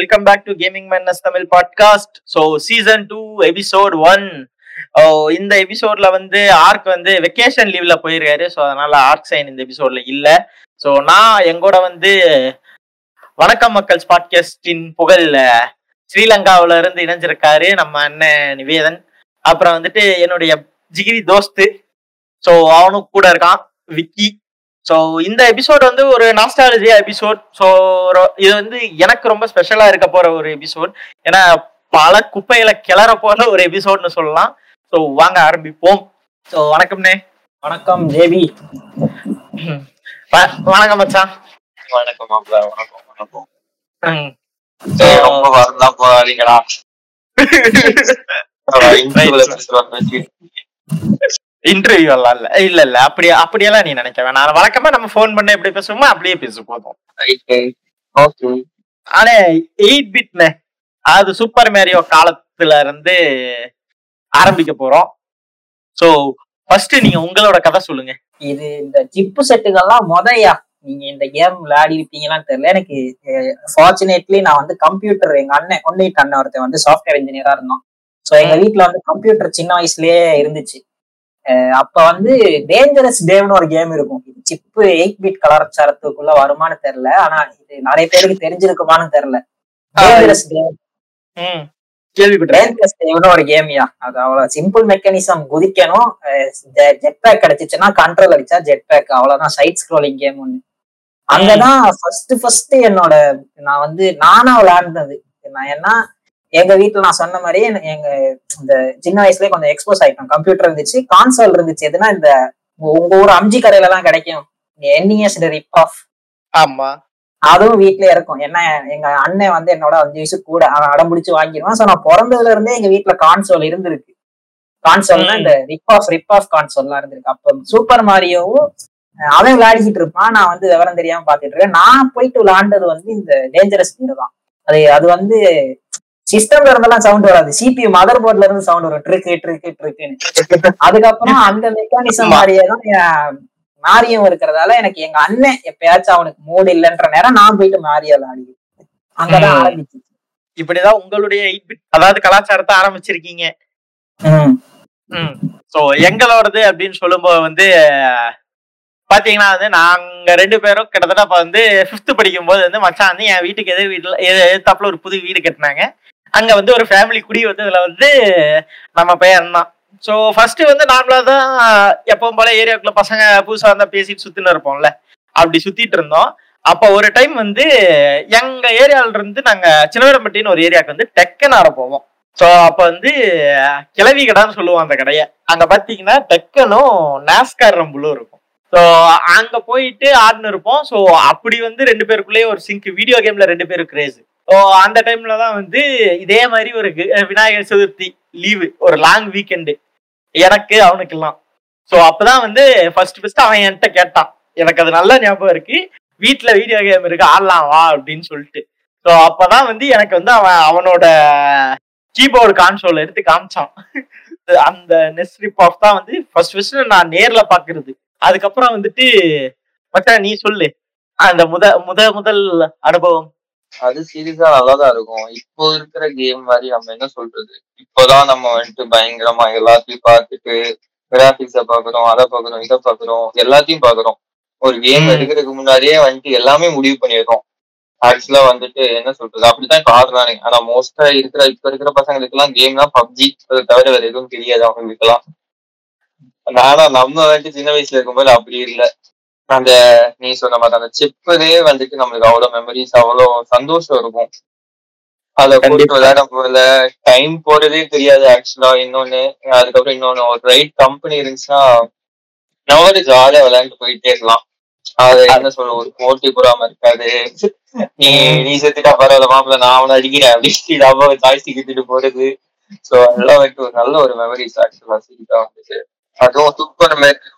Welcome back to gaming man's Tamil podcast so season two episode one இந்த எபிசோட்ல வந்து arc வந்து vacation லீவ்ல போயிருக்காரு. ஸோ அதனால ஆர்க் சைன் இந்த எபிசோட்ல இல்ல. ஸோ நான் எங்கூட வந்து வணக்கம் மக்கள் பாட்காஸ்டின் புகழ் ஸ்ரீலங்காவில இருந்து இணைஞ்சிருக்காரு நம்ம அண்ணன் நிவேதன். அப்புறம் வந்துட்டு என்னுடைய ஜிகிரி தோஸ்து. ஸோ அவனும் கூட இருக்கான். விக்கி. ஸோ இந்த எபிசோட் வந்து ஒரு நாஸ்டாலஜியா எபிசோட் ஸோ இது வந்து எனக்கு ரொம்ப ஸ்பெஷலா இருக்க போற ஒரு எபிசோட் ஏன்னா பல குப்பையில கிளற போற ஒரு எபிசோட்னு சொல்லலாம். ஸோ வாங்க ஆரம்பிப்போம். ஸோ வணக்கம்ண்ணே வணக்கம் ஜேபி வ- வணக்கம் மச்சான். வணக்கம் மாப்பிள்ள. வணக்கம் வணக்கம். ரொம்ப போறீங்களா இன்டர்வியூ எல்லாம் இல்ல. இல்ல இல்ல. அப்படி அப்படியெல்லாம் நீ நினைக்க வேணாம். வழக்கமா நம்ம ஃபோன் பண்ண எப்படி பேசுவோமோ அப்படியே பேச போதும். ஓகே ஆனா எயிட் பிட்னு அது சூப்பர் மேரியோ காலத்துல இருந்து ஆரம்பிக்க போறோம். சோ ஃபர்ஸ்ட் நீங்க உங்களோட கதை சொல்லுங்க. இது இந்த ஜிப்பு செட்டுகள்லாம் முதையா? நீங்க இந்த கேம் விளையாடி இருப்பீங்களான்னு தெரியல. எனக்கு ஃபார்ச்சுனேட்லி நான் வந்து கம்ப்யூட்டர் எங்க அண்ணன் ஒன்னைட் அண்ணன் ஒருத்தன் வந்து சாஃப்ட்வேர் இன்ஜினியரா இருந்தான். ஸோ எங்க வீட்டுல வந்து கம்ப்யூட்டர் சின்ன வயசுலயே இருந்துச்சு. அப்ப வந்து டேஞ்சரஸ் டேவ்னு ஒரு கேம் இருக்கும். இது சிப்பு எயிட் பிட் கலாச்சாரத்துக்குள்ள வருமானு தெரியல. ஆனா இது நிறைய பேருக்கு தெரிஞ்சிருக்குமான்னு தெரியல. டேஞ்சரஸ் டேவ் ஒரு கேம்யா அது அவ்வளவு சிம்பிள் மெக்கானிசம் குதிக்கணும். ஜெட் பேக் கிடைச்சிச்சுன்னா கண்ட்ரோல் அடிச்சா ஜெட் பேக் அவ்வளவுதான் சைட் ஸ்க்ரோலிங் கேம் ஒண்ணு. அங்கதான் ஃபர்ஸ்ட் ஃபர்ஸ்ட் என்னோட நான் வந்து நானா விளையாடுனது நான் ஏன்னா எங்க வீட்டுல நான் சொன்ன எனக்கு எங்க இந்த சின்ன வயசுலயே கொஞ்சம் எக்ஸ்போஸ் ஆயிட்டோம். கம்ப்யூட்டர் இருந்துச்சு கான்சோல் இருந்துச்சு. எதுனா இந்த உங்க ஊர் அம்ஜி கடையில எல்லாம் கிடைக்கும் என்இஎஸ் ரிப் ஆஃப் ஆமா. அதுவும் வீட்ல இருக்கும். என்ன எங்க அண்ணன் வந்து என்னோட அஞ்சு வயசு கூட அவன் அடம் பிடிச்சு வாங்கிடுவான். சோ நான் பிறந்ததுல இருந்தே எங்க வீட்ல கான்சோல் இருந்திருக்கு. கான்சோல்னா. இந்த ரிப் ஆஃப் ரிப் ஆஃப் கான்சோல்லாம் இருந்திருக்கு. அப்ப சூப்பர் மாரியோவும் அவன் விளையாடிக்கிட்டு இருப்பான். நான் வந்து விவரம் தெரியாம பாத்துட்டு இருக்கேன். நான் போயிட்டு விளையாண்டது வந்து இந்த டேஞ்சரஸ் தான். அது அது வந்து சிஸ்டம்ல இருந்தெல்லாம் சவுண்ட் வராது. சிபி மதர் போர்ட்ல இருந்து சவுண்ட் வரும். ட்ரிக்கு ட்ரிக்கு ட்ரிக்குன்னு. அதுக்கப்புறம் அந்த மெக்கானிசம். மாதிரியே தான் மாரியம் இருக்கிறதால எனக்கு எங்க அண்ணன் எப்பயாச்சும் அவனுக்கு மூடு இல்லைன்ற நேரம் நான் போயிட்டு மாரியம் விளையாடி அங்கதான். ஆரம்பிச்சு இப்படிதான் உங்களுடைய அதாவது கலாச்சாரத்தை ஆரம்பிச்சிருக்கீங்க. ஸோ எங்களோடது அப்படின்னு சொல்லும்போது வந்து பாத்தீங்கன்னா வந்து நாங்க ரெண்டு பேரும் கிட்டத்தட்ட வந்து ஃபிஃப்த் படிக்கும் போது வந்து மச்சான் வந்து என் வீட்டுக்கு எதிர் வீட்டுல எது- எதிர்த்தாப்புல ஒரு புது வீடு கட்டினாங்க. அங்க வந்து ஒரு ஃபேமிலி குடி வந்து இதுல வந்து நம்ம பையன் தான் ஸோ ஃபர்ஸ்ட் வந்து நார்மலா தான் எப்பவும் போல ஏரியாவுக்குள்ள பசங்க புதுசா இருந்தால் பேசிட்டு சுத்தின்னு இருப்போம்ல. அப்படி சுத்திட்டு இருந்தோம். அப்ப ஒரு டைம் வந்து எங்க ஏரியால இருந்து நாங்க சின்னவரம்பட்டின்னு ஒரு ஏரியாவுக்கு வந்து டெக்கனார போவோம். ஸோ அப்ப வந்து கிளவி கடைன்னு சொல்லுவோம் அந்த கடையை. அங்க பாத்தீங்கன்னா டெக்கனும் நாஸ்கார் ரம்புலும் இருக்கும். ஸோ அங்க போயிட்டு ஆடினு இருப்போம். ஸோ அப்படி வந்து ரெண்டு பேருக்குள்ளேயே ஒரு சிங்க் வீடியோ கேம்ல ரெண்டு பேரும் கிரேஸ் அந்த டைம்ல தான் வந்து இதே மாதிரி ஒரு விநாயகர் சதுர்த்தி லீவு ஒரு லாங் வீக்கெண்டு எனக்கு அவனுக்கு எல்லாம் ஸோ அப்பதான் வந்து ஃபர்ஸ்ட் ஃபர்ஸ்ட் அவன் என்கிட்ட கேட்டான். எனக்கு அது நல்ல ஞாபகம் இருக்கு. வீட்டில் வீடியோ கேம் இருக்கு ஆடலாம் வா அப்படின்னு சொல்லிட்டு. ஸோ அப்பதான் வந்து எனக்கு வந்து அவன் அவனோட கீபோர்டு கான்சோல் எடுத்து காமிச்சான். அந்த நெஸ்ரிப் ஆஃப் தான் வந்து ஃபர்ஸ்ட் ஃபர்ஸ்ட் நான் நேர்ல பாக்குறது. அதுக்கப்புறம் வந்துட்டு மச்சான் நீ சொல்லு. அந்த முத முத முதல் அனுபவம். அது சீரியஸா நல்லாதான் இருக்கும். இப்போ இருக்கிற கேம் மாதிரி நம்ம என்ன சொல்றது? இப்போதான் நம்ம வந்துட்டு பயங்கரமா எல்லாத்தையும் பார்த்துட்டு கிராபிக்ஸ பாக்குறோம் அதை பாக்குறோம் இதை பாக்குறோம் எல்லாத்தையும் பாக்குறோம் ஒரு கேம். எடுக்கிறதுக்கு முன்னாடியே வந்துட்டு எல்லாமே முடிவு பண்ணிடுறோம். ஆக்சுவலா வந்துட்டு என்ன சொல்றது? அப்படித்தான் ஆடுறானே ஆனா மோஸ்டா இருக்கிற இப்ப இருக்கிற பசங்களுக்கு எல்லாம் கேம்னா பப்ஜி அதை தவிர வேற எதுவும் தெரியாது அவங்களுக்கு எல்லாம் நானா நம்ம வந்துட்டு சின்ன வயசுல இருக்கும்போது அப்படி இல்ல. அந்த நீ சொன்ன மாதிரி அந்த சிப்பதே வந்துட்டு நம்மளுக்கு அவ்வளவு மெமரிஸ் அவ்வளவு சந்தோஷம் இருக்கும். அத கண்டிப்பா. விளையாட போல டைம் போறதே தெரியாது ஆக்சுவலா இன்னொன்னு அதுக்கப்புறம் இன்னொன்னு ஒரு ரைட் கம்பெனி இருந்துச்சுன்னா நம்ம ஜாலியா விளையாண்டு போயிட்டே இருக்கலாம். அது என்ன சொல்ற ஒரு போட்டி பொறாம இருக்காது. நீ நீ செத்துட்டா பரவாயில்ல மாப்பிள்ள நான் அவனை அடிக்கிறேன் அப்படின்னு அம்மாவை தாய்ச்சி கிட்டிட்டு போறது. சோ அதெல்லாம் வந்துட்டு ஒரு நல்ல ஒரு மெமரிஸ் ஆக்சுவலா சீட்டா வந்துச்சு அதுவும் சூப்பர் மேட்ச்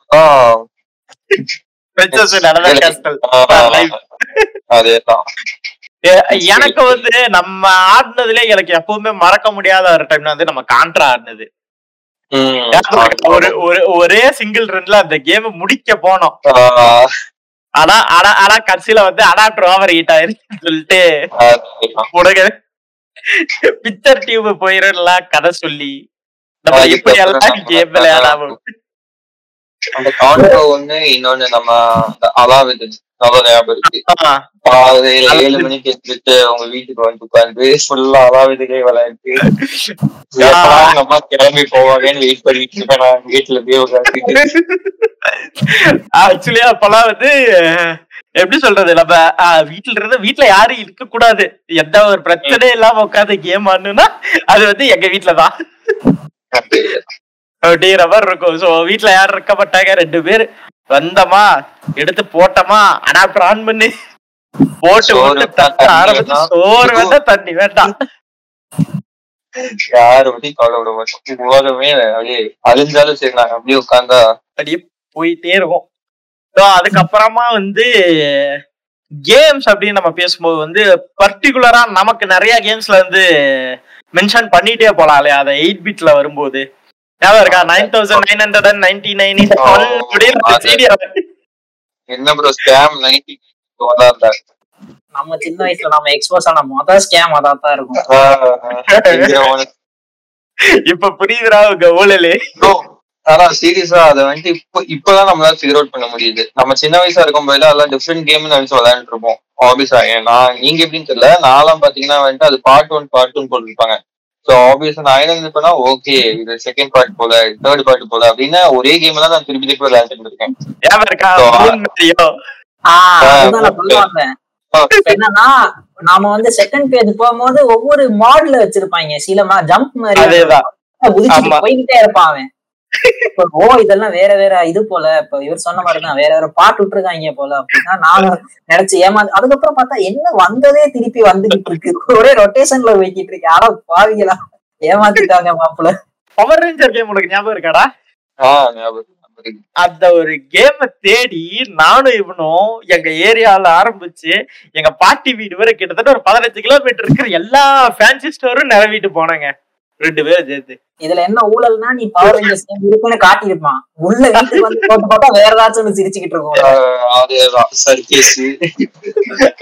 எனக்கு வந்து நம்ம ஆடினதுல எனக்கு எப்பவுமே மறக்க முடியாத ஒரு டைம் வந்து நம்ம கான்ட்ரா ஆடினது. ஒரு ஒரு சிங்கிள் ரன்ல அந்த கேம் முடிக்க போனோம். ஆனா ஆனா ஆனா கடைசியில வந்து அடாப்டர் ஓவர் ஹீட் ஆயிருச்சுன்னு சொல்லிட்டு பிக்சர் டியூப் போயிடலாம் கதை சொல்லி. நம்ம இப்படி எல்லாம் கேம் விளையாடாம அந்த கான்ட்ரோ ஒண்ணு இன்னொன்னு நம்ம அலாவுது நல்ல ஞாபகம் இருக்கு. காலையில ஏழு மணிக்கு எடுத்துட்டு அவங்க வீட்டுக்கு வந்து உட்காந்து ஃபுல்லா அலாவுதுக்கே விளையாட்டு அவங்க அம்மா கிளம்பி போவாங்கன்னு வெயிட் பண்ணிட்டு இருக்கேன் நான் வீட்டுல போய் உட்காந்து ஆக்சுவலி அப்பெல்லாம் வந்து எப்படி சொல்றது நம்ம வீட்டுல இருந்து வீட்டுல யாரும் இருக்க கூடாது. எந்த ஒரு பிரச்சனையும் இல்லாம உட்காந்து கேம் ஆடணும்னா அது வந்து எங்க வீட்டுலதான். அப்படிங்கிற மாதிரி இருக்கும். சோ வீட்டுல யாரும் இருக்க மாட்டாங்க ரெண்டு பேர். வந்தமா? எடுத்து போட்டோமா? அடாப்டர் ஆன் பண்ணி போட்டு போட்டு தட்ட ஆரம்பிச்சு. சோறு வேண்டாம் தண்ணி வேண்டாம். யாரு பத்தி கவலை விட மாட்டோம். உலகமே அப்படியே அழிஞ்சாலும் சரி நாங்க அப்படியே உட்காந்தா அப்படியே போயிட்டே இருக்கும். So, அதுக்கப்புறமா வந்து கேம்ஸ் அப்படின்னு நம்ம பேசும்போது வந்து பர்டிகுலரா நமக்கு நிறைய கேம்ஸ்ல வந்து மென்ஷன் பண்ணிட்டே போலாம் இல்லையா? அதை எயிட் பிட்ல வரும்போது. ஞாபகம் இருக்கா? Nine thousand nine hundred and ninety nine என்ன ப்ரோ ஸ்கேம் நைன்டி நம்ம சின்ன வயசுல நம்ம எக்ஸ்போஸ் ஆன மொதல் ஸ்கேம் அதான் தான் இருக்கும் இப்ப புரியுதுடா உங்க ஊழலு. ஆனா சீரியஸா அத வந்துட்டு இப்ப இப்பதான் நம்மளால ஃபிகர் அவுட் பண்ண முடியுது. நம்ம சின்ன வயசா இருக்கும் போது அதெல்லாம் டிஃப்ரெண்ட் கேம் நினைச்சு விளையாண்டு இருப்போம் ஆபியஸா நான் நீங்க எப்படின்னு தெரியல நான்லாம் பாத்தீங்கன்னா வந்துட்டு அது பார்ட் ஒன் பார்ட் டூ போட்டுருப்பாங்க. சோ ஆப்வியஸா நான் என்ன நினைப்பேன்னா ஓகே இது செகண்ட் பார்ட் போல தேர்ட் பார்ட் போல அப்படின்னு ஒரே கேம் தான் நான் திருப்பி திருப்பி விளையாண்டுட்டு இருக்கேன் என்னன்னா நாம வந்து செகண்ட் பேஜ் போகும்போது ஒவ்வொரு மாடல வச்சிருப்பாங்க. சில ஜம்ப் மாதிரி. போய்கிட்டே இருப்பான் அவன். ஓ இதெல்லாம் வேற வேற இது போல. இப்ப இவர் சொன்ன மாதிரிதான். வேற வேற பாட்டு விட்டுருக்காங்க போல அப்படின்னா நானும் நினைச்சு ஏமாந்து அதுக்கப்புறம் பார்த்தா என்ன வந்ததே திருப்பி வந்துகிட்டு இருக்கு. ஒரே ரொட்டேஷன்ல போய்கிட்டு இருக்கு. ஆனா பாவிங்களா ஏமாத்திட்டாங்க மாப்பிள்ள. பவர் ரேஞ்சர் கேம் உனக்கு ஞாபகம் இருக்காடா. அந்த ஒரு கேம தேடி நானும் இவனும் எங்க ஏரியால ஆரம்பிச்சு எங்க பாட்டி வீடு வரை கிட்டத்தட்ட ஒரு பதினஞ்சு கிலோமீட்டர் இருக்கிற எல்லா ஃபேன்சி ஸ்டோரும் நிறவிட்டு போனாங்க. ரெண்டு பேரும் சேர்த்து. இதுல என்ன ஊழல்னா நீ பவர் ரேஞ்சர்ஸ் இருக்குன்னு காட்டியிருப்பான். உள்ள வீட்டுக்கு வந்து போட்டு போட்டா வேற ஏதாச்சும் ஒண்ணு சிரிச்சுக்கிட்டு இருக்கும். அதேதான். சர்க்கேஸ்.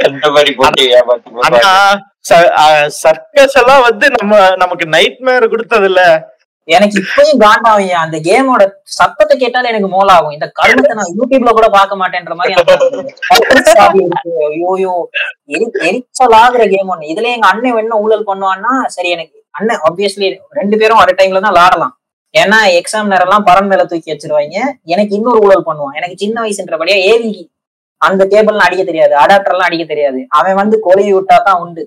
அந்த மாதிரி போட்டு. சர்க்கஸ் எல்லாம் வந்து நம்ம நமக்கு நைட் மேர் கொடுத்தது இல்ல எனக்கு இப்பயும் காண்டாவியா அந்த கேமோட சத்தத்தை கேட்டாலே எனக்கு மோலாகும். இந்த கருமத்தை நான் யூடியூப்ல கூட பார்க்க மாட்டேன்ற மாதிரி. ஐயோயோ எரி- எரிச்சலாகிற கேம் ஒண்ணு. இதுல எங்க அண்ணன் என்ன ஊழல் பண்ணுவான்னா சரி எனக்கு அண்ணன் ஆப்வியஸ்லி ரெண்டு பேரும் ஒரு டைம்ல தான் விளாடலாம். ஏன்னா எக்ஸாம் நேரம் எல்லாம் பரம் மேல தூக்கி வச்சிருவாங்க. எனக்கு இன்னொரு ஊழல் பண்ணுவான். எனக்கு சின்ன வயசுன்றபடியா ஏவி அந்த கேபிள்லாம் அடிக்க தெரியாது. அடாப்டர் எல்லாம் அடிக்க தெரியாது. அவன் வந்து கொலையை விட்டா தான் உண்டு.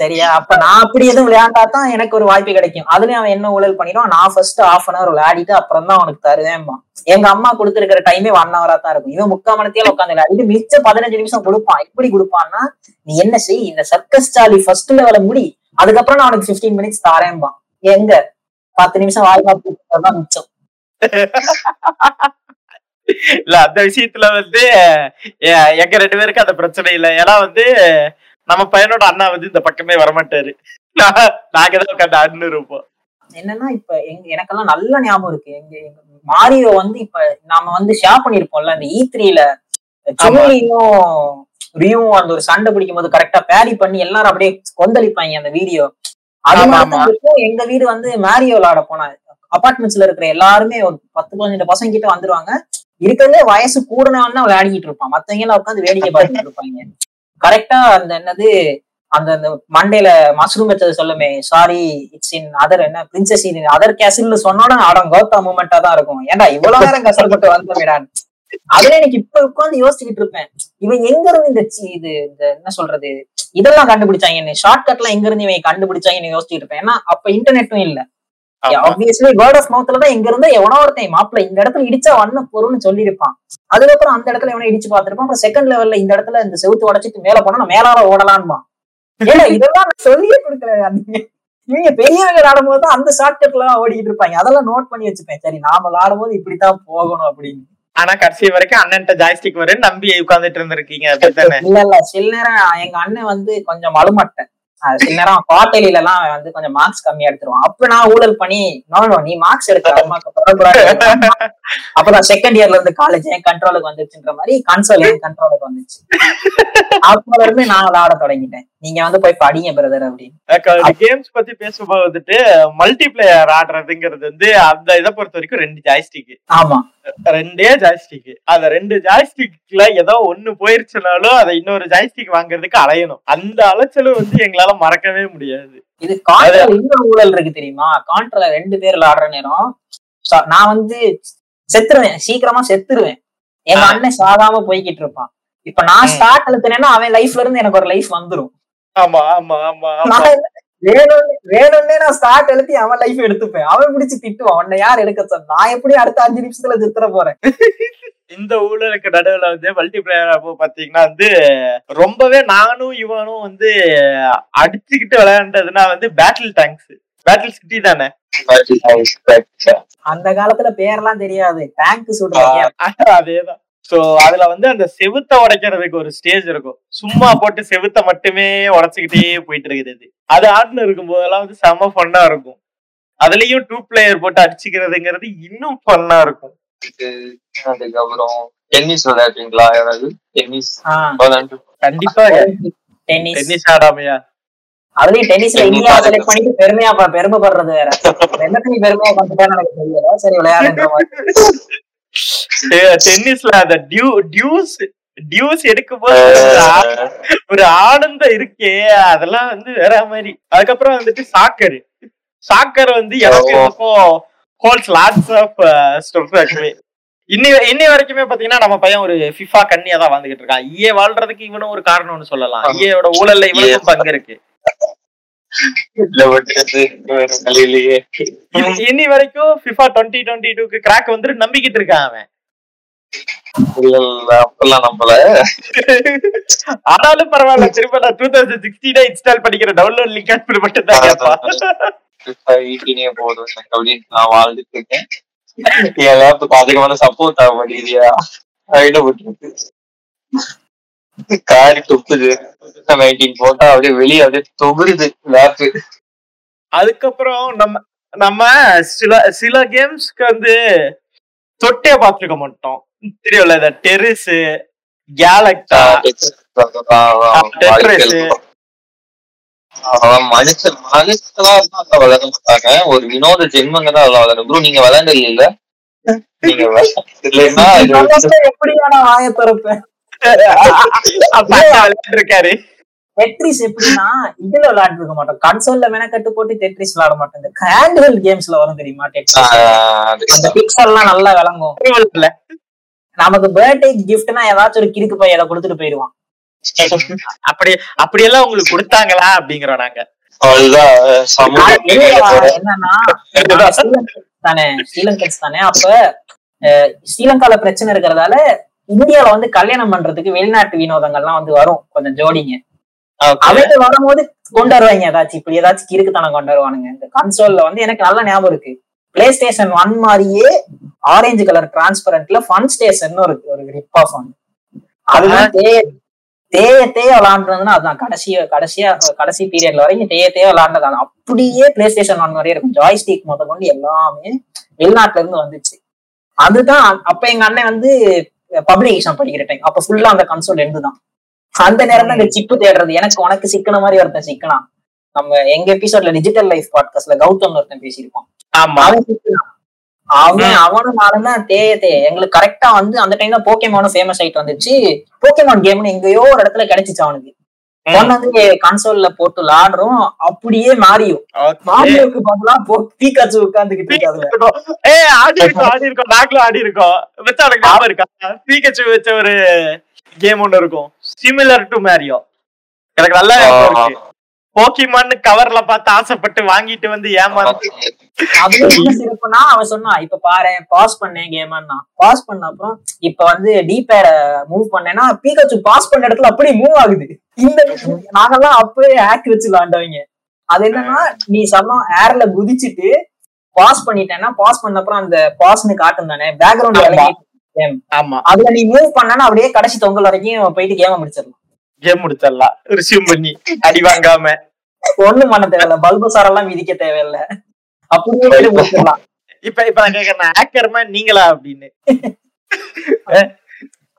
சரியா? அப்ப நான் அப்படி எதுவும் விளையாண்டா தான் எனக்கு ஒரு வாய்ப்பு கிடைக்கும். அதுலயும் அவன் என்ன ஊழல் பண்ணிடுவான்? நான் ஃபர்ஸ்ட் ஹாஃப் அன் அவர் விளையாடிட்டு அப்புறம் தான் அவனுக்கு தருவேன்பான் எங்க அம்மா கொடுத்துருக்கிற டைமே ஒன் ஹவரா தான் இருக்கும். இவன் முக்கால் மணத்தையில உட்காந்து விளையாடிட்டு மிச்சம் பதினஞ்சு நிமிஷம் கொடுப்பான். எப்படி கொடுப்பான்னா நீ என்ன செய்? இந்த சர்க்கஸ் சாலி ஃபர்ஸ்ட் லெவல முடி. அதுக்கப்புறம் நான் அவனுக்கு 15 மினிட்ஸ் தாரேன்பான் எங்க? பத்து நிமிஷம் வாய்ப்பா தான் மிச்சம். இல்ல அந்த விஷயத்துல வந்து எங்க ரெண்டு பேருக்கு அந்த பிரச்சனை இல்ல. ஏன்னா வந்து நம்ம பையனோட அண்ணா வந்து இந்த பக்கமே வரமாட்டாரு. நாங்க தான் உட்காந்து அண்ணு இருப்போம். என்னன்னா இப்ப எங்க எனக்கெல்லாம் நல்ல ஞாபகம் இருக்கு. எங்க எங்க மாரியோ வந்து இப்ப நாம வந்து ஷேர் பண்ணிருப்போம்ல அந்த இ த்ரீல சுமலியும் ரியும் அந்த ஒரு சண்டை பிடிக்கும் போது கரெக்டா பேரி பண்ணி எல்லாரும் அப்படியே கொந்தளிப்பாங்க அந்த வீடியோ அது. எங்க வீடு வந்து மேரியோ விளையாட போனா அபார்ட்மெண்ட்ஸ்ல இருக்கிற எல்லாருமே ஒரு பத்து பதினஞ்சு பசங்க கிட்ட வந்துருவாங்க. இருக்கிறதுலே வயசு கூடனவன் தான் விளையாடிக்கிட்டு இருப்பான். மத்தவங்க எல்லாம் உட்காந்து வேடிக்கை பார்த்துட்டு இருப்பாங்க. கரெக்டா அந்த என்னது அந்த அந்த மண்டேல மஷ்ரூம் வச்சது சொல்லுமே சாரி இட்ஸ் இன் அதர் என்ன பிரின்சஸ் இன் அதர் கேசில்னு சொன்னோட அடம் கௌதா மூமெண்டா தான் இருக்கும். ஏன்டா இவ்வளவு நேரம் கஷ்டப்பட்டு வந்தோமேடான் அதுல எனக்கு இப்ப உட்காந்து யோசிச்சுக்கிட்டு இருப்பேன். இவன் எங்க இருந்து இந்த இது இந்த என்ன சொல்றது? இதெல்லாம் கண்டுபிடிச்சாங்க ஷார்ட் கட்லாம் எங்க இருந்து இவன் கண்டுபிடிச்சாங்கன்னு யோசிச்சுட்டு இருப்பேன். ஏன்னா அப்ப இன்டர்நெட்டும் இல்ல. ஆப்வியஸ்லி வேர்ட் ஆஃப் மவுத்ல தான் எங்க இருந்தா எவனோ ஒருத்தன் மாப்பிள்ள இந்த இடத்துல இடிச்சா வண்ண பொருள்னு சொல்லியிருப்பான். அதுக்கப்புறம் அந்த இடத்துல எவனோ இடிச்சு பார்த்திருப்பான். அப்புறம் செகண்ட் லெவல்ல இந்த இடத்துல இந்த செவுத்து உடைச்சிட்டு மேல போனா நான் மேலால ஓடலான்மா ஏன்னா இதெல்லாம் நான் சொல்லியே கொடுக்கல. இவங்க பெரியவங்க விளையாடும் போது தான் அந்த ஷார்ட் கட்ல எல்லாம் ஓடிக்கிட்டு இருப்பாங்க. அதெல்லாம் நோட் பண்ணி வச்சுப்பேன். சரி நாம விளையாடும் போது இப்படித்தான் போகணும் அப்படின்னு. ஆனா கடைசி வரைக்கும் அண்ணன்ட்ட ஜாய்ஸ்டிக் வரும்னு நம்பி உட்கார்ந்துட்டு இருந்திருக்கீங்க அப்படித்தானே இல்ல இல்ல சில நேரம் எங்க அண்ணன் வந்து கொஞ்சம் மழுமட்டை அது சில நேரம் குவார்டர்லில எல்லாம் வந்து கொஞ்சம் மார்க்ஸ் கம்மியா எடுத்துருவான். அப்ப நான் ஊழல் பண்ணி நோ நோ மார்க்ஸ் எடுக்க அப்பதான் செகண்ட் இயர்ல இருந்து காலேஜ் என் கண்ட்ரோலுக்கு வந்துச்சுன்ற மாதிரி கன்சோல் என் கண்ட்ரோலுக்கு வந்துச்சு. அப்பல இருந்து நான் விளையாட தொடங்கிட்டேன். நீங்க வந்து போய் படிங்க பிரதர் அப்படின்னு. கேம்ஸ் பத்தி பேசும்போது வந்துட்டு மல்டி பிளேயர் ஆடுறதுங்கிறது வந்து அந்த இதை பொறுத்த வரைக்கும் ரெண்டு ஜாய்ஸ்டிக் ஆமா. ரெண்டே ஜாய்ஸ்டிக் அந்த ரெண்டு ஜாய்ஸ்டிக்ல ஏதோ ஒண்ணு போயிருச்சுனாலும் அதை இன்னொரு ஜாய்ஸ்டிக் வாங்குறதுக்கு அலையணும். அந்த அலைச்சலும் வந்து எங்களால மறக்கவே முடியாது. இது கான்ட்ரா இன்னொரு ஊழல் இருக்கு தெரியுமா? கான்ட்ரால ரெண்டு பேர் விளையாடுற நேரம் நான் வந்து செத்துருவேன். சீக்கிரமா செத்துருவேன். எங்க. அண்ணன் சாகாம போய்கிட்டு இருப்பான். இப்ப நான். ஸ்டார்ட் அழுத்தினேன்னா அவன் லைஃப்ல இருந்து எனக்கு ஒரு லைஃப் வந்துரும். ஆமா ஆமா ஆமா வேணும்னே வேணும்னே நான் ஸ்டார்ட் எழுத்தி அவன் லைஃப் எடுத்துப்பேன். அவன் பிடிச்சு திட்டுவான். உன்னை யார் எடுக்க சொன்ன? நான் எப்படி அடுத்த அஞ்சு நிமிஷத்துல சித்திர போறேன்? இந்த ஊழலுக்கு நடுவுல வந்து மல்டி பிளேயர் அப்போ பாத்தீங்கன்னா வந்து ரொம்பவே நானும் இவனும் வந்து அடிச்சுக்கிட்டு விளையாண்டதுன்னா வந்து பேட்டில் டேங்க்ஸ் பேட்டில் சிட்டி தானே? அந்த காலத்துல பேர்லாம் தெரியாது. டேங்க் சுடுறாங்க அதேதான். சோ அதுல வந்து அந்த செவுத்த உடைக்கிறதுக்கு ஒரு ஸ்டேஜ் இருக்கும். சும்மா போட்டு செவுத்த மட்டுமே உடைச்சுக்கிட்டே போயிட்டு இருக்குது அது அது ஆடுன்னு இருக்கும் போதெல்லாம் வந்து செம ஃபன்னா இருக்கும். அதுலயும் டூ பிளேயர் போட்டு அடிச்சுக்கிறதுங்கிறது இன்னும் ஃபன்னா இருக்கும். அதுக்கப்புறம் டென்னிஸ் விளையாடுறீங்களா யாராவது? டென்னிஸ்? கண்டிப்பா. டென்னிஸ். டென்னிஸ் ஆடாமையா? அதுலயும் டென்னிஸ்ல Tennis இந்தியா. செலக்ட் பண்ணிட்டு பெருமையா பெருமைப்படுறது வேற. எல்லாத்தையும் பெருமையா கொண்டுட்டேன்னு எனக்கு தெரியல சரி விளையாடுன்ற மாதிரி. டென்னிஸ்ல அந்த டியூ டியூஸ் டியூஸ் எடுக்கும்போது ஒரு ஆனந்தம் இருக்கே அதெல்லாம் வந்து வேற மாதிரி அதுக்கப்புறம் வந்துட்டு சாக்கர் சாக்கர் வந்து எனக்கு. இப்போ holds lots of step actually இன்னி இன்னி வரைக்குமே பாத்தீங்கன்னா நம்ம பையன் ஒரு ஃபிஃபா கண்ணியா தான் வாழ்ந்துகிட்டு இருக்கான் ஈயே வாழ்றதுக்கு இவனும் ஒரு காரணம்னு சொல்லலாம். ஈயோட ஊழல்ல இவனுக்கும். பங்கு இருக்கு இன்னி வரைக்கும் ஃபிஃபா டுவெண்ட்டி டுவெண்ட்டி டூக்கு கிராக் வந்துட்டு நம்பிக்கிட்டு இருக்கான் அவன். ஆனாலும் பரவாயில்ல திரும்ப நான் டூ தௌசண்ட் சிக்ஸ்டீனா இன்ஸ்டால் பண்ணிக்கிற டவுன்லோட் லிங்க் அனுப்பி மட்டும் தான் போதும் அப்படின்னு நான் வாழ்ந்துட்டு இருக்கேன். என் லேப்புக்கு அதிகமான சப்போர்ட் ஆக மாட்டேங்குதியா காரி துப்புது. நைன்டீன் போட்டா அப்படியே வெளியே அப்படியே தொகுருது லேப்பு அதுக்கப்புறம் நம்ம நம்ம சில சில கேம்ஸ்க்கு வந்து தொட்டே பார்த்திருக்க மாட்டோம். தெரியும்ல இந்த டெரிஸ் கேலக்டா மனுஷன் மனுஷனா இருந்தா மாட்டாங்க. ஒரு வினோத ஜென்மங்க தான் அதெல்லாம் ப்ரோ நீங்க விளையாண்டு இல்ல நீங்க இல்லைன்னா இது வந்து எப்படியா நான் வாய திறப்பேன் இருக்காரு. டெட்ரிஸ் எப்படின்னா இதுல விளையாண்டு இருக்க மாட்டோம் கன்சோல்ல மெனக்கட்டு போட்டு டெட்ரிஸ் விளையாட மாட்டோம். இந்த ஹேண்ட்ஹெல் கேம்ஸ்ல வரும் தெரியுமா டெட்ரிஸ் அந்த பிக்சல்லாம் நல்லா விளங்கும். நமக்கு பர்த்டே கிஃப்ட்னா ஏதாச்சும் ஒரு கிறுக்கு போய் அதை கொடுத்துட்டு போயிடுவான். அப்படி அப்படியெல்லாம் உங்களுக்கு கொடுத்தாங்களா அப்படிங்கிறோம் நாங்க. என்னன்னா தானே ஸ்ரீலங்கன்ஸ் தானே அப்ப அஹ், ஸ்ரீலங்கால பிரச்சனை இருக்கிறதால இந்தியால வந்து கல்யாணம் பண்றதுக்கு வெளிநாட்டு வினோதங்கள்லாம் வந்து வரும். கொஞ்சம் ஜோடிங்க. அவங்க வரும்போது கொண்டு வருவாங்க ஏதாச்சும். இப்படி ஏதாச்சும் கிறுக்குத்தனம் கொண்டு வருவானுங்க. இந்த கன்சோல்ல வந்து எனக்கு நல்ல ஞாபகம் இருக்கு. பிளே ஸ்டேஷன் ஒன் மாதிரியே ஆரஞ்சு கலர் டிரான்ஸ்பரண்ட்ல ஃபன் ஸ்டேஷன் ஒரு ஒரு ரிப் ஆஃப் ஒன் அதுதான் தேய தேய தேய விளாண்டுறதுன்னா அதுதான். கடைசியா கடைசியா கடைசி பீரியட்ல வரைக்கும் தேய தேய விளாண்டது அது அப்படியே பிளே ஸ்டேஷன் ஒன் மாதிரியே இருக்கும். ஜாய்ஸ்டிக் முத கொண்டு எல்லாமே வெளிநாட்டுல இருந்து வந்துச்சு. அதுதான். அப்ப எங்க அண்ணன் வந்து பப்ளிகேஷன் படிக்கிற டைம் அப்ப ஃபுல்லா அந்த கன்சோல் எண்டு தான் அந்த நேரம் தான் இந்த சிப்பு தேடுறது. எனக்கு உனக்கு சிக்கன மாதிரி ஒருத்தன் சிக்கனான். நம்ம எங்க எபிசோட்ல டிஜிட்டல் லைஃப் பாட்காஸ்ட்ல கௌதம் ஒருத்தன் பேசியிருப்பான். ஆமா. அவன் அவனும் நானும் தான் தேய தேய. எங்களுக்கு கரெக்டா வந்து அந்த டைம் தான் போக்கேமானும் ஃபேமஸ் ஆயிட்டு வந்துச்சு. போக்கேமான் கேம்னு எங்கேயோ ஒரு இடத்துல கிடைச்சிச்சு அவனுக்கு. வந்து கன்சோல்ல போட்டு விளாடுறோம். அப்படியே மாறியும் Okay. மாரியோக்கு பதிலா போ பீக்காச்சு உட்கார்ந்துகிட்டு இருக்கு அதுல ஏய் ஆடி இருக்கோம் ஆடி இருக்கோம். நாங்களும் ஆடி இருக்கோம். வச்சா உனக்கு ஞாபகம் இருக்கா? பீக்கச்சு வச்ச ஒரு கேம் ஒண்ணு இருக்கும். சிமிலர் டு மேரியோ எனக்கு நல்லா இருக்கு. போக்கிமான் கவர்ல பார்த்து ஆசைப்பட்டு வாங்கிட்டு வந்து ஏமாந்து. சிறப்புனா அவன் சொன்னான் இப்ப பாரு பாஸ் பண்ணேன் கேம்னா பாஸ் பண்ண அப்புறம் இப்ப வந்து டி பேட மூவ் பண்ணேன்னா பீகாச்சு பாஸ் பண்ண இடத்துல அப்படியே மூவ் ஆகுது. இந்த நாங்கெல்லாம் அப்பவே ஹேக் வச்சு விளாண்டவங்க. அது என்னன்னா நீ சம ஏர்ல குதிச்சுட்டு பாஸ் பண்ணிட்டேன்னா பாஸ் பண்ண அப்புறம் அந்த பாஸ்னு காட்டும் தானே? பேக்ரவுண்ட் ஆமா. கேம் ஆமா. அதுல நீ மூவ் பண்ணனா அப்படியே கடைசி தொங்கல் வரைக்கும் போயிட்டு கேம முடிச்சிடலாம். கேம் முடிச்சிடலாம். ரிசீவ் பண்ணி அடி வாங்காம. ஒண்ணும் பண்ண தேவையில்ல. பல்பசார் எல்லாம் விதிக்க தேவையில்ல. அப்படியே முடிச்சிடலாம். இப்ப இப்ப நான் கேக்குறேன் ஆக்கர்மா நீங்களா அப்படின்னு?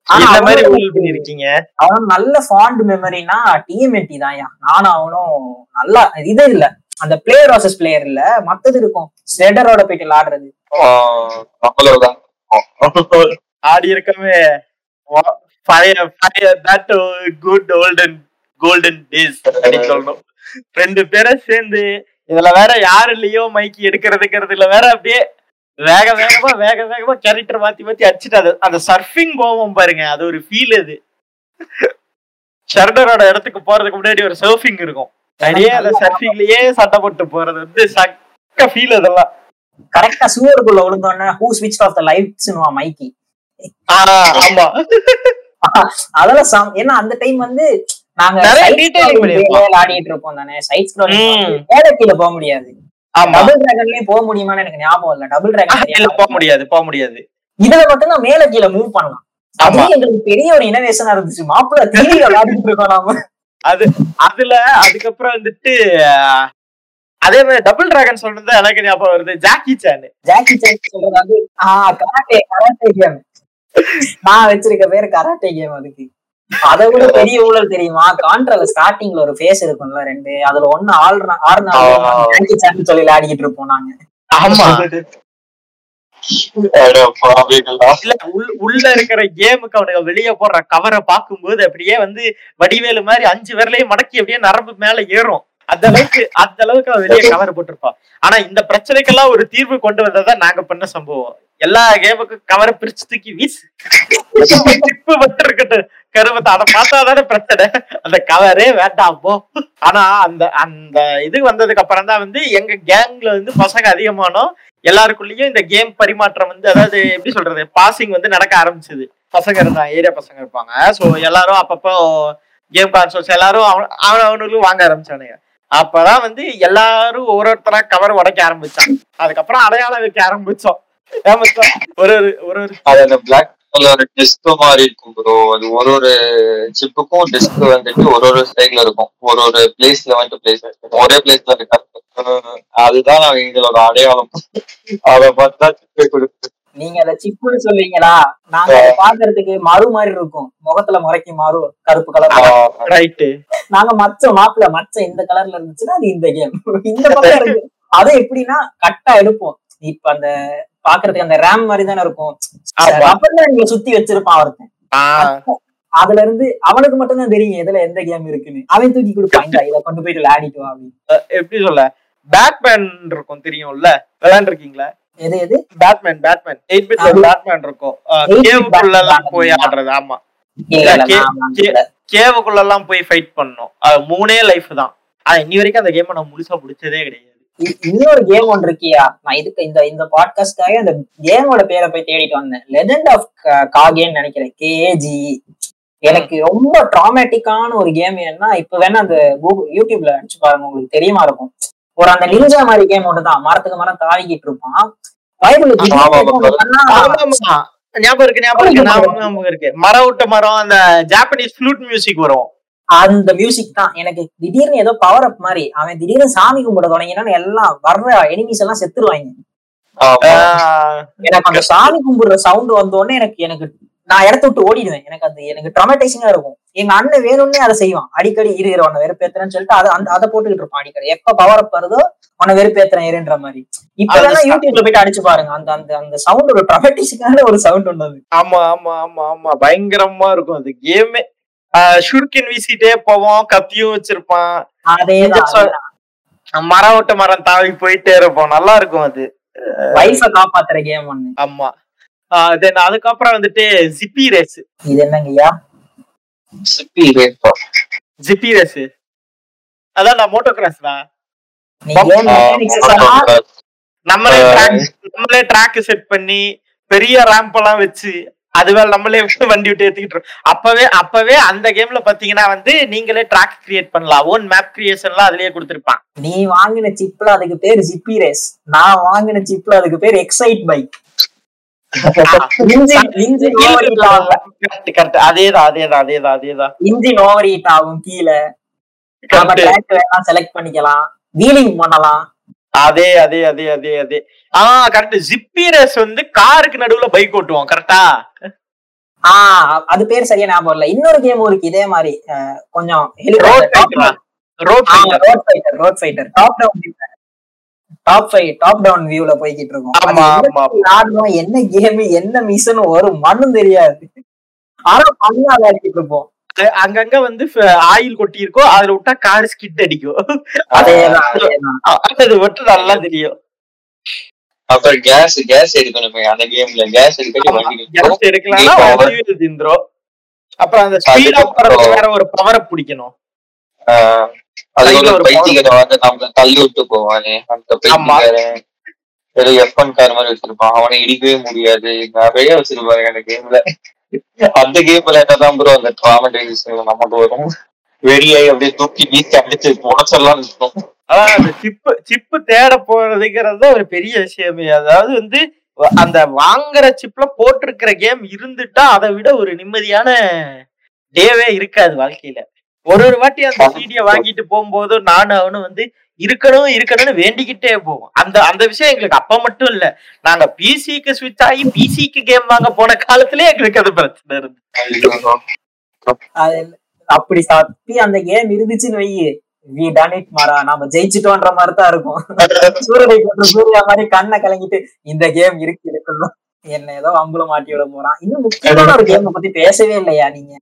இந்த மாதிரி பண்ணிருக்கீங்க அவன் நல்ல ஃபாண்ட் மெமரினா டிஎம்என்டி தான்யா நானும் அவனும் நல்லா இது இல்ல. அந்த பிளேயர் வாசஸ் பிளேயர் இல்ல. மத்தது இருக்கும். ஸ்ரெடரோட போயிட்டு அவ்வளவுதான். ஆடி இருக்கவே fire fire that good golden golden days அப்படின்னு சொல்லணும். ரெண்டு பேரும் சேர்ந்து இதுல வேற யாரு இல்லையோ மைக்கி எடுக்கிறதுங்கிறதுல வேற அப்படியே வேக வேகமா வேக வேகமா கேரக்டர் மாத்தி மாத்தி அடிச்சுட்டு அது அந்த சர்ஃபிங் போவோம் பாருங்க அது ஒரு ஃபீல் அது ஷர்டரோட இடத்துக்கு போறதுக்கு முன்னாடி ஒரு சர்ஃபிங் இருக்கும். அப்படியே அந்த சர்ஃபிங்லயே சண்டை போட்டு போறது வந்து சக்க ஃபீல் அதெல்லாம் கரெக்டா சூவருக்குள்ள விழுந்தோடனே ஹூ ஸ்விட்ச் ஆஃப் த லைட்ஸ்னுவா மைக்கி ஆமா. அதெல்லாம் சம் ஏன்னா அந்த டைம் வந்து நாங்க விளையாடிட்டு இருப்போம் தானே. சைட் ஸ்க்ரோலிங் ம். மேல கீழே போக முடியாது. டபுள் டிராகன்லயும் போக முடியுமான்னு எனக்கு ஞாபகம் இல்ல. டபுள் டிராகன் போக முடியாது போக முடியாது இதுல மட்டும்தான் மேல கீழே மூவ் பண்ணலாம். எங்களுக்கு பெரிய ஒரு இனோவேஷனா இருந்துச்சு. மாப்பிள்ள விளையாடிட்டு இருக்கோம் நாம. அது அதுல அதுக்கப்புறம் வந்துட்டு அதே மாதிரி டபுள் டிராகன் சொல்றது எனக்கு ஞாபகம் வருது. ஜாக்கி சான் ஜாக்கி சான் சொல்றது வந்து கராட்டே கராட்டே கேம் நான் வச்சிருக்க பேரு கராட்டே கேம் அதுக்கு. அதை விட பெரிய ஊழல் தெரியுமா? கான்ட்ரால ஸ்டார்டிங்ல ஒரு ஃபேஸ் இருக்கும்ல ரெண்டு. அதுல ஒண்ணு ஆள்னா ஆறுனா ஆ. ஜாக்கி சான் சொல்லி விளையாடிக்கிட்டு இருப்போம் நாங்க. ஆமா. உள்ள இருக்கிற கேமுக்கு அவனுக்கு வெளியே போடுற கவரை பார்க்கும்போது அப்படியே வந்து வடிவேலு மாதிரி அஞ்சு விரலையும் மடக்கி அப்படியே நரம்பு மேல ஏறும். அந்த அளவுக்கு அந்த அளவுக்கு அவன் வெளியே கவர் போட்டிருப்பான். ஆனா இந்த பிரச்சனைக்கெல்லாம் ஒரு தீர்வு கொண்டு வந்ததா நாங்க பண்ண சம்பவம். எல்லா கேமுக்கும் கவரை பிரிச்சு தூக்கி வீசு. டிப்பு மட்டும் இருக்கட்டும் கருவத்தை அதை பார்த்தாதானே பிரச்சனை. அந்த கவரே வேண்டாம் போ. ஆனா அந்த அந்த இது வந்ததுக்கு அப்புறம் தான் வந்து எங்க கேங்ல வந்து பசங்க அதிகமானோம். எல்லாருக்குள்ளயும் இந்த கேம் பரிமாற்றம் வந்து அதாவது எப்படி சொல்றது பாசிங் வந்து நடக்க ஆரம்பிச்சது. பசங்க இருந்தாங்க ஏரியா பசங்க இருப்பாங்க. சோ எல்லாரும் அப்பப்போ கேம் கான்சோல்ஸ் எல்லாரும் அவன் அவன் அவனுக்கு வாங்க ஆரம்பிச்சானுங்க. அப்பதான் வந்து எல்லாரும் ஒரு ஒருத்தரா கவர் உடைக்க ஆரம்பிச்சாங்க. அதுக்கப்புறம் அடையாளம் வைக்க ஆரம்பிச்சோம். ஒரு ஒரு ஒரு ஒரு. அது அந்த பிளாக் கலர் டிஸ்க் மாதிரி இருக்கும் ப்ரோ அது ஒரு ஒரு சிப்புக்கும் டிஸ்க் வந்துட்டு ஒரு ஒரு சைட்ல இருக்கும். ஒரு ஒரு பிளேஸ்ல வந்து பிளேஸ் ஒரே பிளேஸ்ல இருக்காது. அதுதான் நாங்க எங்களோட அடையாளம். அதை பார்த்தா சிப்பை கொடுத்து நீங்க அத சிப்புன்னு சொல்றீங்களா நாங்க அதை பாக்குறதுக்கு மறு மாதிரி இருக்கும். முகத்துல முறைக்கு மறு கருப்பு கலர் ரைட்டு நாங்க மச்சம் மாப்பிள்ள மச்சம் இந்த கலர்ல இருந்துச்சுன்னா அது இந்த கேம் இந்த பக்கம் இருக்கு. அது எப்படின்னா கட்டா எடுப்போம். இப்ப அந்த பாக்குறதுக்கு அந்த ரேம் மாதிரி தானே இருக்கும். ரப்பர் பேண்ட்ல சுத்தி வச்சிருப்பான் ஒருத்தன். அதுல இருந்து அவனுக்கு மட்டும் தான் தெரியும் எதுல எந்த கேம் இருக்குன்னு. அவன் தூக்கி கொடுப்பான் இந்தா, இதை கொண்டு போயிட்டு விளையாடிட்டு வா அப்படின்னு. எப்படி சொல்ல? பேட்மேன் இருக்கும் தெரியும்ல? விளையாண்டுருக்கீங்களா? எது எது? பேட்மேன் பேட்மேன் எயிட் பிட்ல அது- பேட்மேன் இருக்கும். 8 கேவுக்குள்ள எல்லாம். போய் ஆடுறது ஆமா. கேவுக்குள்ள எல்லாம் போய் ஃபைட் பண்ணோம். அது மூணே லைஃப் தான். ஆனா இன்னி வரைக்கும் அந்த கேமை நான் முழுசா பிடிச்சதே கிடையாது. இன்னொரு கேம் ஒன்று இருக்கியா? நான் இதுக்கு இந்த இந்த பாட்காஸ்ட்காக அந்த கேமோட பேரை போய் தேடிட்டு வந்தேன். லெஜெண்ட் ஆஃப் காகேன்னு நினைக்கிறேன். கேஏஜி எனக்கு ரொம்ப ட்ராமேட்டிக்கான ஒரு கேம் ஏன்னா இப்ப வேணா அந்த கூகுள் யூடியூப்ல அடிச்சு பாருங்க உங்களுக்கு தெரியுமா இருக்கும். ஒரு அந்த நிஞ்சா மாதிரி கேம் ஒன்று தான் மரத்துக்கு மரம் தாவிக்கிட்டு இருப்பான். ஆமா. ஞாபகம் இருக்கு ஞாபகம் இருக்கு ஞாபகம் இருக்கு. மரம் விட்ட மரம் அந்த ஜாப்பனீஸ் ஃப்ளூட் மியூசிக் வரும். அந்த மியூசிக் தான். எனக்கு திடீர்னு ஏதோ பவர் அப் மாதிரி அவன் திடீர்னு சாமி கும்பிட தொடங்கினா எல்லாம் வர்ற எனிமீஸ் எல்லாம் செத்துருவாங்க. எனக்கு அந்த சாமி கும்பிடுற சவுண்ட் வந்த உடனே எனக்கு எனக்கு நான் இடத்த விட்டு ஓடிடுவேன். எனக்கு அது எனக்கு ட்ரமடைசிங்கா இருக்கும். எங்க அண்ணன் வேணும்னே அதை செய்வான். அடிக்கடி இருக்கிற உன்னை வெறுப்பேத்துறேன்னு சொல்லிட்டு அதை அந்த அதை போட்டுக்கிட்டு இருப்பான் அடிக்கடி. எப்ப பவர் அப் வருதோ உன்னை வெறுப்பேத்துறேன் இருன்ற மாதிரி. இப்ப யூடியூப்ல போயிட்டு அடிச்சு பாருங்க. அந்த அந்த அந்த சவுண்ட் ஒரு ட்ரமடைசிங்கான ஒரு சவுண்ட் அது. ஆமா ஆமா ஆமா ஆமா. பயங்கரமா இருக்கும் அது. கேமே ஷுர்கின் வீசிட்டே போவோம் கத்தியும் வச்சிருப்பான். மரம் விட்ட மரம் தாவி போயிட்டே இருப்போம். நல்லா இருக்கும் அது. வைஃப காப்பாத்துற கேம் ஒண்ணு. ஆமா. தென் அதுக்கப்புறம் வந்துட்டு ஜிப்பி ரேஸ் இது என்னங்கய்யா? சிப்பி ரேப்பா ஜிப்பி ரேஸ் அதான் நான் மோட்டோ கிராஸ் தான் நம்மளே நம்மளே ட்ராக் செட் பண்ணி பெரிய ரேம்ப் எல்லாம் வச்சு அதுவே நம்மளே வண்டி விட்டு ஏத்திக்கிட்டு இருக்கோம். அப்பவே அப்பவே அந்த கேம்ல பாத்தீங்கன்னா வந்து நீங்களே ட்ராக் கிரியேட் பண்ணலாம். ஓன் மேப் கிரியேஷன்லாம் அதுலயே கொடுத்திருப்பான். நீ வாங்கின சிப்ல அதுக்கு பேர் ஜிப்பி ரேஸ் நான் வாங்கின சிப்ல அதுக்கு பேர் எக்ஸைட் பைக் அதேதான் அதேதான் அதேதான் அதேதான். இன்ஜின் ஓவர் ஹீட் ஆகும் கீழே. செலக்ட் பண்ணிக்கலாம். வீலிங் பண்ணலாம். அதே அதே அதே அதே அதே. ஆ கரெக்ட் ஜிப்பிரஸ் வந்து காருக்கு நடுவுல பைக் ஓட்டுவோம் கரெக்டா ஆஹ் அது பேர் சரியா ஞாபகம் இல்ல இன்னொரு கேம் இருக்கு இதே மாதிரி. கொஞ்சம் road fighter road fighter top down top five top down வியூல போய்கிட்டு இருக்கோம். ஆமா, என்ன ஆமா. விளையாடணும், என்ன கேம் என்ன மிஷன் ஒரு மண்ணும் தெரியாது. ஆனா பண்ணா விளையாடிட்டு இருப்போம். அங்கங்க வந்து ஆயில் கொட்டி இருக்கும் அதுல விட்டா கார் ஸ்கிட் அடிக்கும். அது மட்டும் நல்லா தெரியும். அப்புறம் கேஸ் கேஸ் எடுக்கணுமே அந்த கேம்ல கேஸ். வண்டியில் திந்துரும். அப்புறம் அந்த ஸ்பீடா போறது வேற ஒரு பவரை பிடிக்கணும். ஆஹ் அது கையில ஒரு பைத்தியக்காரன் வந்து நம்மள தள்ளி விட்டு போவானே. அந்த. பைத்தியக்காரன் ஏதோ எஃப்என் கார் மாதிரி வச்சிருப்பான். அவனை இடிக்கவே முடியாது. நிறைய வச்சிருப்பாரு அந்த கேம்ல அந்த கேம் விளையாட்டதான் ப்ரோ அந்த ட்ராமடைசேஷன் நமக்கு வரும். வெறியாய் அப்படியே தூக்கி வீசி அடிச்சு உடச்செல்லாம் இருக்கும். அதான் அந்த சிப்பு சிப்பு தேட போறதுங்கிறது ஒரு பெரிய விஷயமே. அதாவது வந்து அந்த வாங்குற சிப்ல போட்டிருக்கிற கேம் இருந்துட்டா அதை விட ஒரு நிம்மதியான டேவே இருக்காது வாழ்க்கையில. ஒரு ஒரு வாட்டி அந்த சீடிய வாங்கிட்டு போகும்போது நானும் அவனும் வந்து இருக்கணும் இருக்கணும்னு வேண்டிக்கிட்டே போவோம். அந்த அந்த விஷயம் எங்களுக்கு அப்ப மட்டும் இல்ல. நாங்க பிசிக்கு ஸ்விட்ச் ஆகி பிசிக்கு கேம் வாங்க போன காலத்திலே எங்களுக்கு அது பிரச்சனை இருந்து அது அப்படி தப்பி அந்த கேம் இருந்துச்சுன்னு வையி. வி டன் இட் மாறா. நாம ஜெயிச்சிட்டோன்ற மாதிரி தான் இருக்கும். சூரியனை கொண்டு சூர்யா மாதிரி கண்ணை கலங்கிட்டு இந்த கேம் இருக்கு இருக்கணும். என்ன ஏதோ அம்புல மாட்டி விட போறான். இன்னும் முக்கியமான ஒரு கேம் பத்தி பேசவே இல்லையா நீங்க?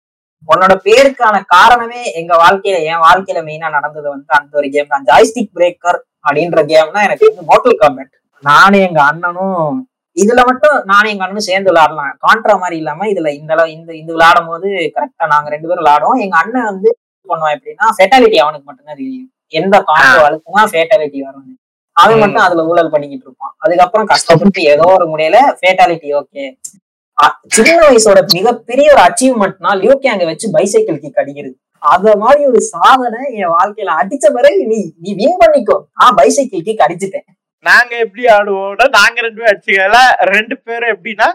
உன்னோட பேருக்கான காரணமே எங்க வாழ்க்கையில என் வாழ்க்கையில மெயினா நடந்தது வந்து அந்த ஒரு கேம் தான். ஜாய்ஸ்டிக் பிரேக்கர் அப்படின்ற கேம்னா எனக்கு வந்து மோட்டல் காம்பேட் நானும் எங்க அண்ணனும் இதுல மட்டும் நானும் எங்க அண்ணனும் சேர்ந்து விளையாடலாம். கான்ட்ரா மாதிரி இல்லாம இதுல இந்த இந்த இது விளையாடும் போது கரெக்டா நாங்க ரெண்டு பேரும் விளையாடுவோம். எங்க அண்ணன் வந்து பண்ணுவான் எப்படின்னா ஃபெட்டாலிட்டி அவனுக்கு மட்டும்தான் தெரியும். எந்த கான்ட்ரா அழுத்தினா ஃபேட்டாலிட்டி வரும். அவன். மட்டும் அதுல ஊழல் பண்ணிக்கிட்டு இருப்பான். அதுக்கப்புறம் கஷ்டப்பட்டு ஏதோ ஒரு முறையில ஃபேட்டாலிட்டி ஓகே சின்ன வயசோட மிகப்பெரிய ஒரு அச்சீவ்மெண்ட்னா லியூகேங்க வச்சு பைசைக்கிள் கிக் அடிக்கிறது அத மாதிரி ஒரு சாதனை என் வாழ்க்கையில அடிச்ச பிறகு நீ நீ வின் பண்ணிக்கோ. ஆஹ் பைசைக்கிள் கிக் அடிச்சுட்டேன் நாங்க எப்படி ஆடுவோம்னா நாங்க ரெண்டு பேரும் அடிச்சுக்கல ரெண்டு பேரும் எப்படின்னா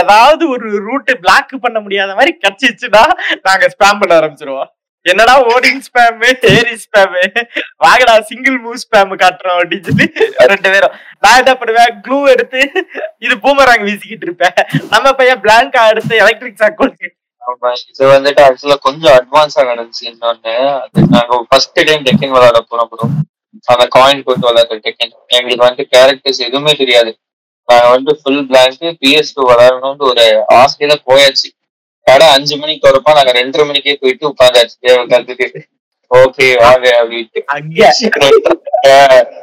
ஏதாவது ஒரு ரூட்டு பிளாக் பண்ண முடியாத மாதிரி கிடைச்சிச்சுன்னா நாங்க ஸ்பேம் பண்ண ஆரம்பிச்சிருவோம். என்னடா ஓடிங் ஸ்பேம்? தேரி ஸ்பேம்? வாங்கடா சிங்கிள் மூவ் ஸ்பேம் காட்டுறோம் அப்படின்னு சொல்லி ரெண்டு பேரும். நான் என்ன பண்ணுவேன்? க்ளூ எடுத்து இது பூமராங் வீசிக்கிட்டு இருப்பேன். நம்ம பையன் பிளாங்கா எடுத்து எலக்ட்ரிக் சாக் கொடுத்து இது வந்துட்டு ஆக்சுவலா கொஞ்சம் அட்வான்ஸா நடந்துச்சு இன்னொன்னு. அது நாங்க ஃபர்ஸ்ட் டைம் டெக்கன் விளையாட போறோம் ப்ரோ அந்த காயின் போட்டு விளையாடுற டெக்கன் எங்களுக்கு வந்து கேரக்டர்ஸ் எதுவுமே தெரியாது. நாங்க வந்து ஃபுல் பிளாங்க் பிஎஸ் டூ விளையாடணும்னு ஒரு ஆசையில போயாச்சு. கடை அஞ்சு மணிக்கு வரப்ப நாங்க ரெண்டரை மணிக்கே போயிட்டு உட்காந்தாச்சு. கத்துக்கிட்டு ஓகே வாங்க அப்படின்ட்டு.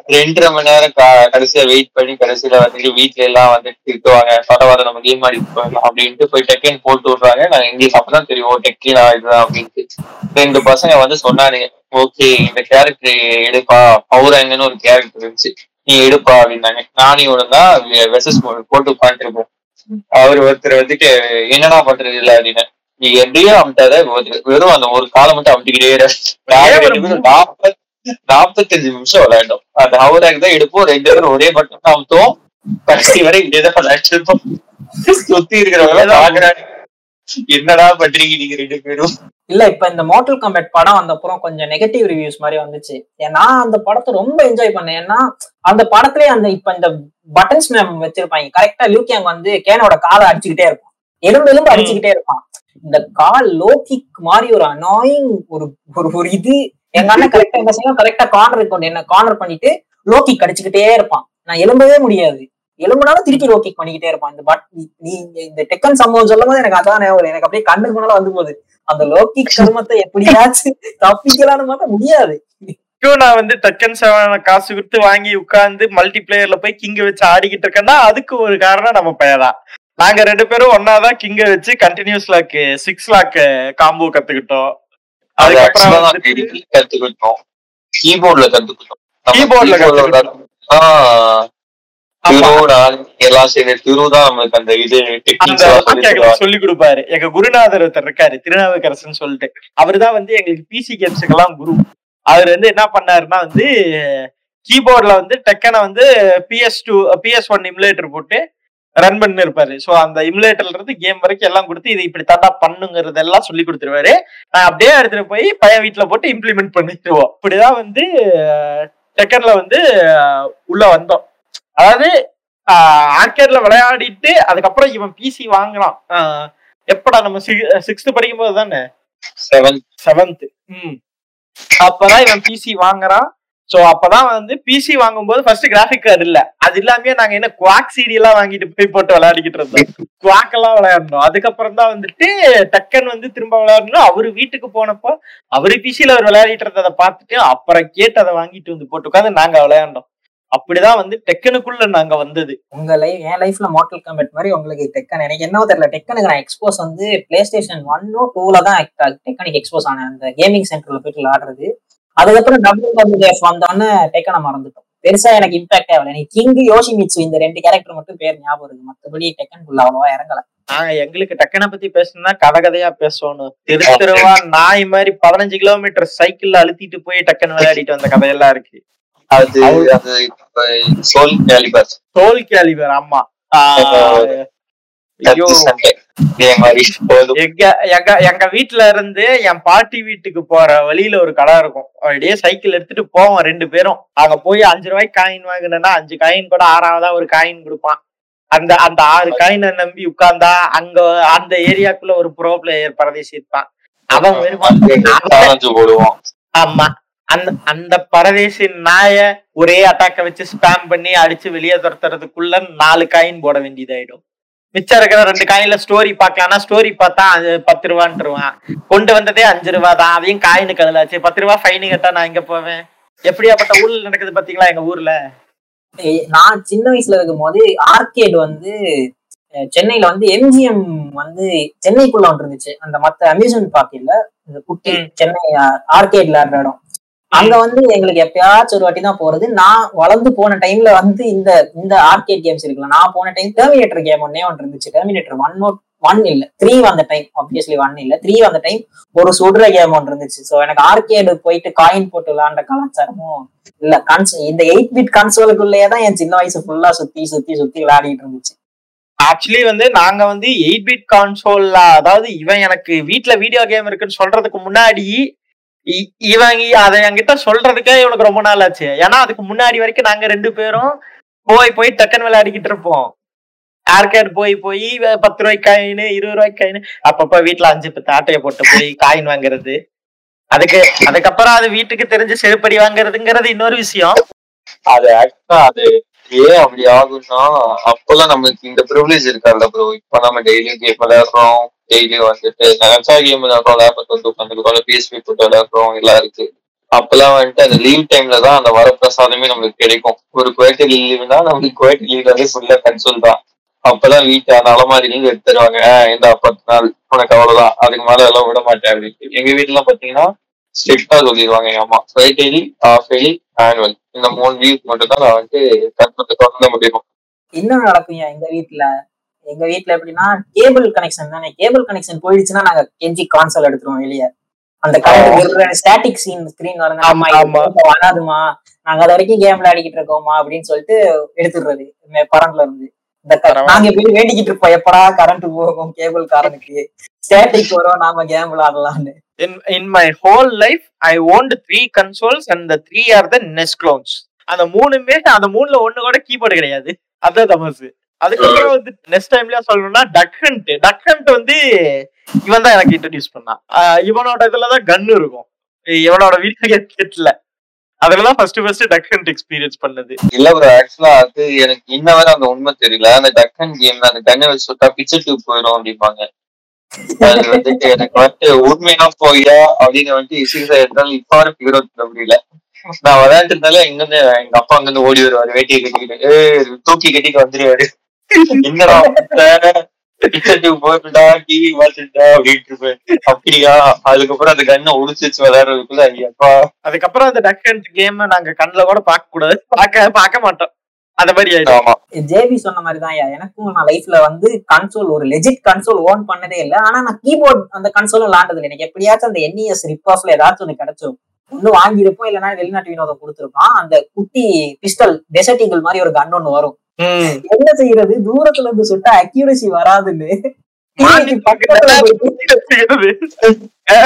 ரெண்டரை- மணி நேரம் கடைசியா வெயிட் பண்ணி கடைசியில வந்துட்டு வீட்ல எல்லாம் வந்துட்டு திட்டுவாங்க. பரவாயில்ல நம்ம கேம் ஆடி போயிடலாம் அப்படின்ட்டு போய் டெக்கின் போட்டு விடுறாங்க. நாங்க எங்களுக்கு அப்பதான் தெரியும் டெக்கினா இதுதான் அப்படின்ட்டு. ரெண்டு பசங்க வந்து சொன்னானுங்க ஓகே இந்த கேரக்டர் எடுப்பா. பௌராங்கன்னு ஒரு கேரக்டர் இருந்துச்சு. நீ எடுப்பா அப்படின்னாங்க. நானும் இவனு தான் வெசஸ் போட்டு உட்காந்துட்டு இருப்போம். அவர் ஒருத்தர் வந்துட்டு என்னடா பண்றது இல்ல? அப்படின்னு. நீ எப்படியோ அமிட்டாத வெறும் அந்த ஒரு காலம் மட்டும் அமிட்டிக்கிட்டே இரு. நாங்க ரெண்டு பேரும் நாற்பது நாற்பத்தஞ்சு நிமிஷம் விளையாண்டோம். அந்த ஹவுராக் தான் எடுப்போம். ரெண்டு பேரும் ஒரே பட்டம் தான் அமுத்துவோம். கடைசி வரை இதே தான் விளையாட்டு இருப்போம். சுத்தி இருக்கிறவங்க என்னடா பண்றீங்க நீங்க ரெண்டு பேரும்? இல்ல இப்ப இந்த மோட்டல் காம்பேட் படம் வந்த அப்புறம் கொஞ்சம் நெகட்டிவ் ரிவ்யூஸ் மாதிரி வந்துச்சு. ஏன்னா அந்த படத்தை ரொம்ப என்ஜாய் பண்ணேன். ஏன்னா அந்த படத்திலே அந்த இப்ப இந்த பட்டன்ஸ் மேம் வச்சிருப்பாங்க. கரெக்டா லியூக்கியாங் வந்து கேனோட காலை அடிச்சுக்கிட்டே இருப்பான். எலும்பு எலும்பு அடிச்சுக்கிட்டே இருப்பான். இந்த கால் லோகிக் மாதிரி ஒரு அனாயிங் ஒரு ஒரு ஒரு இது. எங்க அண்ணன் கரெக்டா என்ன செய்யும் கரெக்டா கார்னர் கொண்டு என்ன கார்னர் பண்ணிட்டு லோகிக் அடிச்சுக்கிட்டே இருப்பான். நான் எலும்பவே முடியாது. எலும்புனாலும் திருப்பி லோகிக் பண்ணிக்கிட்டே இருப்பான். இந்த பட் நீ இந்த டெக்கன் சம்பவம் சொல்லும் போது எனக்கு அதான் ஞாபகம். எனக்கு அப்படியே கண்ணுக்கு முன்னால வந்து போகுது அந்த லோக்கி கர்மத்தை எப்படியாச்சும் தப்பிக்கலாம்னு பார்த்தா முடியாது. நான் வந்து டக்கன் செவன காசு கொடுத்து வாங்கி உட்கார்ந்து மல்டி பிளேயர்ல போய் கிங்க வச்சு ஆடிக்கிட்டு இருக்கேன்னா அதுக்கு ஒரு காரணம் நம்ம பையதான் நாங்க ரெண்டு பேரும் ஒன்னாதான் கிங்க வச்சு continuous lock six lock combo கத்துக்கிட்டோம். அது அதுக்கப்புறம் கத்துக்கிட்டோம். கீபோர்ட்ல கத்துக்கிட்டோம். keyboardல கத்துக்கிட்டோம். சொல்லி கொடுப்பாரு. எங்க குருநாதர் ஒருத்தர் இருக்காரு திருநாவுக்கரசன் சொல்லிட்டு. அவர்தான் வந்து எங்களுக்கு பிசி கேம்ஸுக்கு எல்லாம் குரு. அவர் வந்து என்ன பண்ணாருன்னா வந்து கீபோர்ட்ல வந்து டெக்கனை வந்து PS two PS one emulator போட்டு ரன் பண்ணி இருப்பாரு சோ அந்த இமுலேட்டர்ல இருந்து கேம் வரைக்கும் எல்லாம் கொடுத்து இது இப்படி தாண்டா பண்ணுங்கிறது எல்லாம் சொல்லி கொடுத்துருவாரு. நான் அப்படியே எடுத்துட்டு போய் பையன் வீட்டுல போட்டு இம்ப்ளிமெண்ட் பண்ணிடுவோம். இப்படிதான் வந்து டெக்கன்ல வந்து உள்ள வந்தோம். அதாவது ஆர்கேட்ல விளையாடிட்டு அதுக்கப்புறம் இவன் பிசி அஹ், எப்படா நம்ம சிக்ஸ்த் படிக்கும் போது தானே? செவன் செவன்த் ம். அப்பதான் இவன் பிசி வாங்குறான். சோ அப்பதான் வந்து பிசி வாங்கும்போது ஃபர்ஸ்ட் கிராஃபிக் கார்டு இல்ல. அது இல்லாமயே நாங்க என்ன குவாக் சிடி எல்லாம் வாங்கிட்டு போய் போட்டு விளையாடிக்கிட்டு இருந்தோம். குவாக் எல்லாம் விளையாடணும். அதுக்கப்புறம் தான் வந்துட்டு டக்கன் வந்து திரும்ப விளையாடணும். அவரு வீட்டுக்கு போனப்போ அவரு பிசில அவர் விளையாடிட்டு இருந்ததை பார்த்துட்டு அப்புறம் கேட்டு அதை வாங்கிட்டு வந்து போட்டு உட்காந்து நாங்க விளையாண்டோம். அப்படிதான் வந்து டெக்கனுக்குள்ள நாங்க வந்தது. உங்க லைஃப் என் லைஃப்ல மார்டல் காம்பேட் மாதிரி உங்களுக்கு டெக்கன் எனக்கு என்னவோ தெரியல. டெக்கனுக்கு நான் எக்ஸ்போஸ் வந்து பிளே ஸ்டேஷன் ஒன்னும் டூல தான் டெக்கனுக்கு எக்ஸ்போஸ் ஆனேன் அந்த கேமிங் சென்டர்ல போயிட்டு விளாடுறது அதுக்கப்புறம் டபிள்யூ டபிள்யூ எஃப் வந்தோடனே டெக்கனை மறந்துட்டோம். பெருசா எனக்கு இம்பாக்ட் ஆகல. எனக்கு கிங் யோஷிமிட்சு இந்த ரெண்டு கேரக்டர் மட்டும் பேர் ஞாபகம் இருக்கு. மத்தபடி டெக்கனுக்குள்ள அவ்வளவா இறங்கல. நாங்க எங்களுக்கு டக்கனை பத்தி பேசணும்னா கதை கதையா பேசணும். தெரு தெருவா நாய் மாதிரி பதினஞ்சு கிலோமீட்டர் சைக்கிள்ல அழுத்திட்டு போய் டக்குன்னு விளையாடிட்டு வந்த கதையெல்லாம் இருக்கு. அது சோல் கேலிபர். தோல் கேலிவர் ஆமா. எங்க வீட்ல இருந்து என் பாட்டி வீட்டுக்கு போற வழியில ஒரு கடை இருக்கும். அப்படியே சைக்கிள் எடுத்துட்டு போவோம் ரெண்டு பேரும். அங்க போய் அஞ்சு ரூபாய்க்கு காயின் வாங்கினா அஞ்சு காயின் கூட ஆறாவதா ஒரு காயின் கொடுப்பான். அந்த அந்த ஆறு காயினை நம்பி உட்கார்ந்தா அங்க அந்த ஏரியாக்குள்ள ஒரு ப்ரோ பிளேயர் பரதேசி இருப்பான். அவன் ஆமா. அந்த அந்த பரதேசி நாய ஒரே அட்டாக்க வச்சு ஸ்பேம் பண்ணி அடிச்சு வெளியே துரத்துறதுக்குள்ள நாலு காயின் போட வேண்டியதாயிடும். மிச்சம் இருக்கிற ரெண்டு காயின்ல ஸ்டோரி பார்க்கலாம்னா ஸ்டோரி பார்த்தா அது பத்து ரூபான்ட்டுருவான். கொண்டு வந்ததே அஞ்சு ரூபா தான் அதையும் காயினு கதலாச்சு பத்து ரூபா ஃபைனு கட்டா நான் எங்க போவேன்? எப்படியாப்பட்ட ஊர்ல நடக்குது பாத்தீங்களா எங்க ஊர்ல? நான் சின்ன வயசுல இருக்கும் போது ஆர்கேட் வந்து சென்னையில வந்து எம்ஜிஎம் வந்து சென்னைக்குள்ள ஒன்று இருந்துச்சு. அந்த மத்த அம்யூஸ்மெண்ட் பார்க் இல்ல இந்த குட்டி. சென்னை ஆர்கேட் விளையாடுற இடம். அங்க வந்து எங்களுக்கு எப்பயாச்சும் ஒரு வாட்டி தான் போறது. நான் வளர்ந்து போன டைம்ல வந்து இந்த இந்த ஆர்கேட் கேம்ஸ் இருக்குல்ல நான் போன டைம் டெர்மினேட்டர் கேம் ஒன்னே ஒன்று இருந்துச்சு. டெர்மினேட்டர் ஒன் நோட் ஒன் இல்ல. த்ரீ வந்த டைம் ஆப்வியஸ்லி ஒன் இல்ல. த்ரீ வந்த டைம் ஒரு சுடுற கேம் ஒன்று இருந்துச்சு. சோ எனக்கு ஆர்கேடு போயிட்டு காயின் போட்டு விளாண்ட கலாச்சாரமும் இல்ல கன்ஸ் இந்த எயிட் பிட் கன்சோலுக்குள்ளேயே தான் என் சின்ன வயசு ஃபுல்லா சுத்தி சுத்தி சுத்தி விளையாடிட்டு இருந்துச்சு. ஆக்சுவலி வந்து நாங்க வந்து எயிட் பிட் கான்சோல்ல அதாவது இவன் எனக்கு வீட்டுல வீடியோ கேம் இருக்குன்னு சொல்றதுக்கு முன்னாடி இ- இவன் அதை என்கிட்ட சொல்றதுக்கே இவனுக்கு ரொம்ப நாள் ஆச்சு. ஏன்னா அதுக்கு முன்னாடி வரைக்கும் நாங்க ரெண்டு பேரும் போய் போய் டக்குன்னு விளையாடிக்கிட்டு இருப்போம். ஆர்கேட் போய் போய் பத்து ரூபாய்க்கு காயின் இருபது ரூபாய்க்கு காயின் அப்பப்ப வீட்டுல அஞ்சு பத்து ஆட்டையை போட்டு போய் காயின் வாங்குறது. அதுக்கு அதுக்கப்புறம் அது வீட்டுக்கு தெரிஞ்சு செருப்படி வாங்குறதுங்கிறது இன்னொரு விஷயம். அது ஆக்சுவலா அது ஏன் அப்படி ஆகும்னா அப்பெல்லாம் நம்மளுக்கு இந்த ப்ரிவிலேஜ் இருக்காதுல்ல ப்ரோ இப்ப நம்ம டெய்லி கேம் விளையாடுறோம். டெய்லி வந்துட்டு நினைச்சா கேம் விளையாடுறோம். லேப்டாப் வந்து உட்காந்துருக்கோம் பிஎஸ்பி போட்டு விளையாடுறோம். எல்லாம் இருக்கு. அப்பெல்லாம் வந்துட்டு அந்த லீவ் டைம்ல தான் அந்த வரப்பிரசாதமே நம்மளுக்கு கிடைக்கும். ஒரு குவைட்டு லீவ்னா நம்மளுக்கு குவைட்டு லீவ் வந்து ஃபுல்லா கன்சோல் தான். அப்பெல்லாம் வீட்டு அந்த லீவ் எடுத்துருவாங்க. இந்த பத்து நாள். உனக்கு அவ்வளவுதான். அதுக்கு மேல எல்லாம் விட மாட்டேன் அப்படின்ட்டு எங்க வீட்டுல பாத்தீங்கன்னா ஸ்ட்ரிக்டா சொல்லிடுவாங்க எங்க அம்மா. ஆஃப் எலி ஆனுவல் இந்த மூணு வீக் மட்டும் தான் நான் வந்துட்டு கற்பத்தை தொடர்ந்து முடியும் இன்னும் நடக்குங்க எங்க வீட்ல எங்க வீட்ல எப்படின்னா கேபிள் கனெக்ஷன் தானே. கேபிள் கனெக்ஷன் போயிடுச்சுன்னா நாங்க கெஞ்சி கான்சோல் எடுத்துருவோம் வெளியே. அந்த கரண்ட் ஸ்டாட்டிக் சீன் ஸ்கிரீன் வருங்க ஆமா, ஆமா. ஆமா வராதுமா? நாங்க அது வரைக்கும் கேம் விளையாடிக்கிட்டு இருக்கோமா? அப்படின்னு சொல்லிட்டு எடுத்துடுறது. பரண்ட்ல இருந்து. இந்த. நாங்க போய் வேண்டிக்கிட்டு இருப்போம். எப்படா கரண்ட் போகும் கேபிள் காரனுக்கு ஸ்டாட்டிக் வரும். நாம கேம் விளையாடலாம்னு. In in my whole life i owned three consoles and the three are the nest clones. அந்த மூணுமே அந்த மூணுல ஒண்ணு கூட கீபோர்டு கிடையாது. அதுதான் தமசு. அதுக்கப்புறம் வந்து நெக்ஸ்ட் டைம்ல சொல்லணும்னா டக் ஹண்ட் டக் ஹண்ட் வந்து இவன் தான் எனக்கு இன்ட்ரடியூஸ் பண்ணான். இவனோட இதுலதான் கன் இருக்கும். இவனோட வீடியோ கேட்ல அதுலதான் first first duck hunt experience பண்ணது. இல்ல ப்ரோ ஆக்சுவலா அது எனக்கு இன்ன வரை அந்த உண்மை தெரியல. அந்த டக்கன் கேம்ல அந்த கன்னை வச்சு சுட்டா பிச்சை டியூப் போயிடும் அப்படிம்பாங்க. அது வந்துட்டு எனக்கு வந்துட்டு உண்மையா போயா அப்படின்னு வந்துட்டு சீரியஸா இருந்தாலும் இப்ப வர ஃபிகர் அவுட் முடியல நான் விளையாட்டு இருந்தாலும் எங்க இருந்து எங்க அப்பா அங்க இருந்து ஓடி வருவாரு வேட்டியை கட்டிக்கிட்டு. தூக்கி கட்டிட்டு வந்துருவாரு. என்னடா பிச்சை டியூப் டிவி பார்த்துட்டா அப்படின்ட்டு இருப்பேன். அப்படியா? அதுக்கப்புறம் அந்த கண்ணை உடிச்சு வச்சு விளையாடுறதுக்குள்ள அதுக்கப்புறம் அந்த டக் கேம் நாங்க கண்ணுல கூட பார்க்க கூடாது பார்க்க பார்க்க மாட்டோம். அந்த மாதிரி ஜேபி சொன்ன மாதிரி தான் எனக்கும் நான் லைஃப்ல வந்து கன்சோல் ஒரு லெஜிட் கன்சோல் ஓன் பண்ணதே இல்லை. ஆனா நான் கீபோர்ட் அந்த கன்சோலும் விளாண்டது இல்லை எனக்கு எப்படியாச்சும் அந்த என்இஎஸ் ரிப் ஆஃப்ல ஏதாச்சும் ஒன்று கிடைச்சிரும். ஒண்ணு வாங்கியிருப்போம் இல்லைன்னா வெளிநாட்டு வினோதம் கொடுத்துருப்பான். அந்த குட்டி பிஸ்டல் டெசர்டிகள் மாதிரி ஒரு கன் ஒன்று வரும். ம். என்ன செய்யறது? தூரத்துல இருந்து சுட்டா அக்யூரசி வராதுன்னு.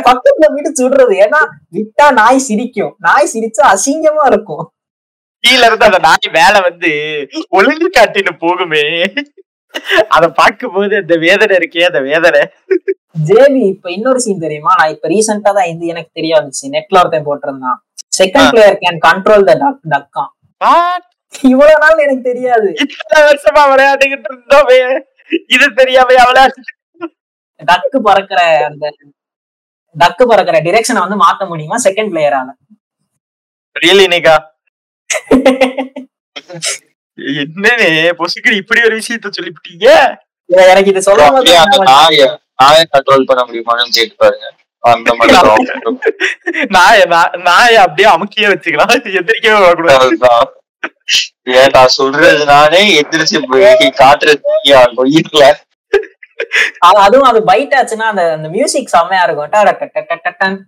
பக்கத்துல போயிட்டு சுடுறது. ஏன்னா விட்டா நாய் சிரிக்கும். நாய் சிரிச்சா அசிங்கமா இருக்கும். கீழ இருந்து அந்த நாய் மேல வந்து ஒழுங்கு காட்டின்னு போகுமே. அத பார்க்கும்போது அந்த வேதனை இருக்கே அந்த வேதனை. ஜேபி இப்ப இன்னொரு சீன் தெரியுமா? நான் இப்ப ரீசெண்டா தான் இது எனக்கு தெரிய வந்துச்சு. நெட்ல ஒருத்தன் போட்டிருந்தான். Second player can control the duck Deccan? இவ்வளவு நாள் எனக்கு தெரியாது. இத்தனை வருஷமா விளையாண்டுகிட்டு இருந்தோமே. இது தெரியாம டக்கு பறக்கிற அந்த டக்கு பறக்கிற டிரெக்ஷனை வந்து மாத்த முடியுமா? செகண்ட் பிளேயரால ரியலி நிகா என்னன்னு பொசுக்கு இப்படி ஒரு விஷயத்த சொல்லிவிட்டீங்க எனக்கு இது அந்த நாய நாயை கண்ட்ரோல் பண்ண முடியுமான்னு கேட்டு பாருங்க அந்த மாதிரி. நாய நா- நாய அப்படியே அமுக்கியே வச்சுக்கலாம் எந்திரிக்கவே வரக்கூடாது. ஏன்டா சொல்றது நானே எந்திரிச்சு போய் காட்டுறது அதுவும் அது பைட் ஆச்சுன்னா அந்த அந்த மியூசிக் செம்மையா இருக்கும்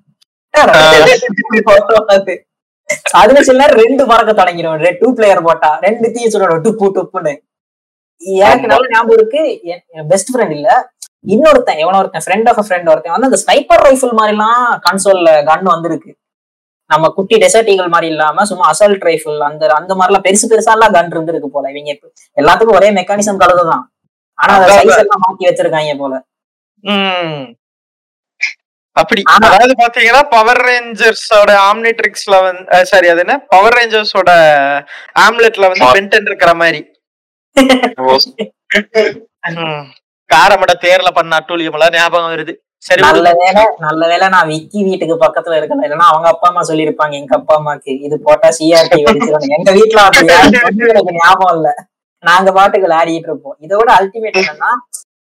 அதுல சில நேரம் ரெண்டு பறக்க தொடங்கிடும் டூ பிளேயர் போட்டா. ரெண்டு தீய சொல்லணும் டுப்பு டுப்புன்னு. எனக்கு நல்ல ஞாபகம் இருக்கு. பெஸ்ட் ஃப்ரெண்ட் இல்ல. இன்னொருத்தன் எவனோ ஒருத்தன் ஃப்ரெண்ட் ஆஃப் ஃப்ரெண்ட் ஒருத்தன். வந்து அந்த ஸ்னைப்பர் ரைஃபிள் மாதிரி எல்லாம் கன்சோல்ல கன் வந்திருக்கு. நம்ம குட்டி டெசர்ட் ஈகிள் மாதிரி இல்லாம சும்மா அசல்ட் ரைஃபிள் அந்த அந்த மாதிரி எல்லாம் பெருசு பெருசா எல்லாம் கன் இருந்திருக்கு போல இவங்க. எல்லாத்துக்கும் ஒரே மெக்கானிசம் கலந்துதான் ஆனா அதை சைஸ் எல்லாம் மாத்தி வச்சிருக்காங்க போல. அப்படி அதாவது பாத்தீங்கன்னா பவர் ரேஞ்சர்ஸோட ஆம்னிட்ரிக்ஸ்ல வந்து சாரி அது என்ன? பவர் ரேஞ்சர்ஸோட ஆம்லெட்ல வந்து. பென்டன் இருக்கிற மாதிரி. காரமட தேர்ல பண்ண அட்டூழியம் எல்லாம் ஞாபகம் வருது. சரி நல்ல. வேலை நல்ல வேலை நான் விக்கி வீட்டுக்கு பக்கத்துல இருக்கல. இல்லைன்னா அவங்க அப்பா அம்மா சொல்லியிருப்பாங்க எங்க அப்பா அம்மாக்கு இது போட்டா சிஆர்டி வெடிச்சிடும் எங்க வீட்டுல ஞாபகம் இல்ல. நாங்க பாட்டுக்கு விளையாடிட்டு இருப்போம். இதோட அல்டிமேட் என்னன்னா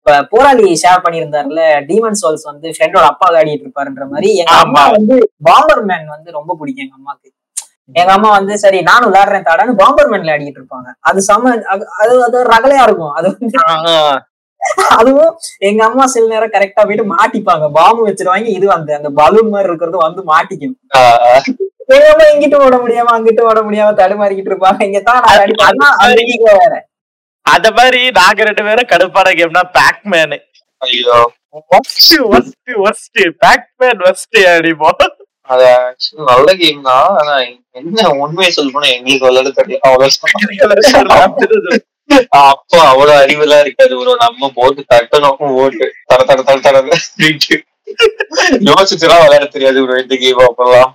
இப்ப போராளி ஷேர் பண்ணியிருந்தாருல டீமன் சோல்ஸ் வந்து ஃப்ரெண்டோட அப்பா விளையாடிட்டு இருப்பாருன்ற மாதிரி எங்க அம்மா. வந்து பாம்பர் மேன் வந்து ரொம்ப பிடிக்கும் எங்க அம்மாக்கு. எங்க அம்மா வந்து சரி நானும் விளையாடுறேன் தாடான்னு பாம்பர் மேன் விளையாடிட்டு இருப்பாங்க. அது செம அது அது ரகலையா இருக்கும். அது வந்து அதுவும் எங்க அம்மா சில நேரம் கரெக்டா போயிட்டு மாட்டிப்பாங்க. பாம்பு வச்சிருவாங்க இது அந்த அந்த பலூன் மாதிரி இருக்கிறது வந்து மாட்டிக்கும். எங்க அம்மா இங்கிட்டு ஓட முடியாம அங்கிட்டு ஓட முடியாம தடுமாறிக்கிட்டு இருப்பாங்க. இங்க தான் வேற. அத மாதிரி நாங்க ரெண்டு பேரும் கடுப்பான கேம்னா பேக்மேனு ஐயோ. பேக்மேன் ஒஸ்ட் அடிப்போம் அது நல்ல கேம் தான். ஆனா என்ன உண்மையை சொல்ல போனா எங்களுக்கு விளையாட தெரியும் அவ்வளவு அப்போ அவ்வளவு அறிவுலாம் இருக்காது. ப்ரோ நம்ம போட்டு தட்ட நோக்கம் ஓட்டு தர தர தர தர யோசிச்சுலாம் விளையாட தெரியாது ப்ரோ இந்த கேம் அப்பெல்லாம்.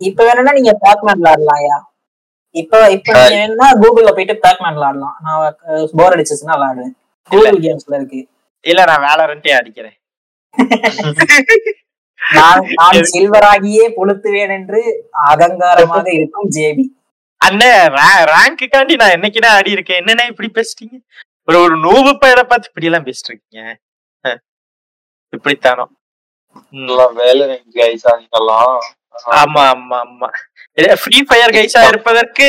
இப்ப வேணும்னா நீங்க பேக்மேன் விளையாடலாம்யா. இப்ப இப்ப வேணும்னா கூகுள்ல போயிட்டு பேக்மேன் விளையாடலாம். நான் போர் அடிச்சிச்சுன்னா விளையாடுவேன். கூகுள் கேம்ஸ்ல இருக்கு. இல்ல நான் வேலரண்டே அடிக்கிறேன். நான் நான் சில்வராகியே புழுத்துவேன் என்று அகங்காரமாக இருக்கும் ஜேபி அண்ணே ரேங்க்குக்காண்டி நான் என்னைக்குனே ஆடி இருக்கேன்? என்னண்ணே இப்படி பேசிட்டீங்க? ஒரு ஒரு நூவு பையனை பார்த்து இப்படி எல்லாம் பேசிட்டு இருக்கீங்க. இப்படித்தானோ வேலை கைஸ் ஆகிக்கலாம் ஆமா ஆமா ஆமா. ஃப்ரீ ஃபயர் கைஸா இருப்பதற்கு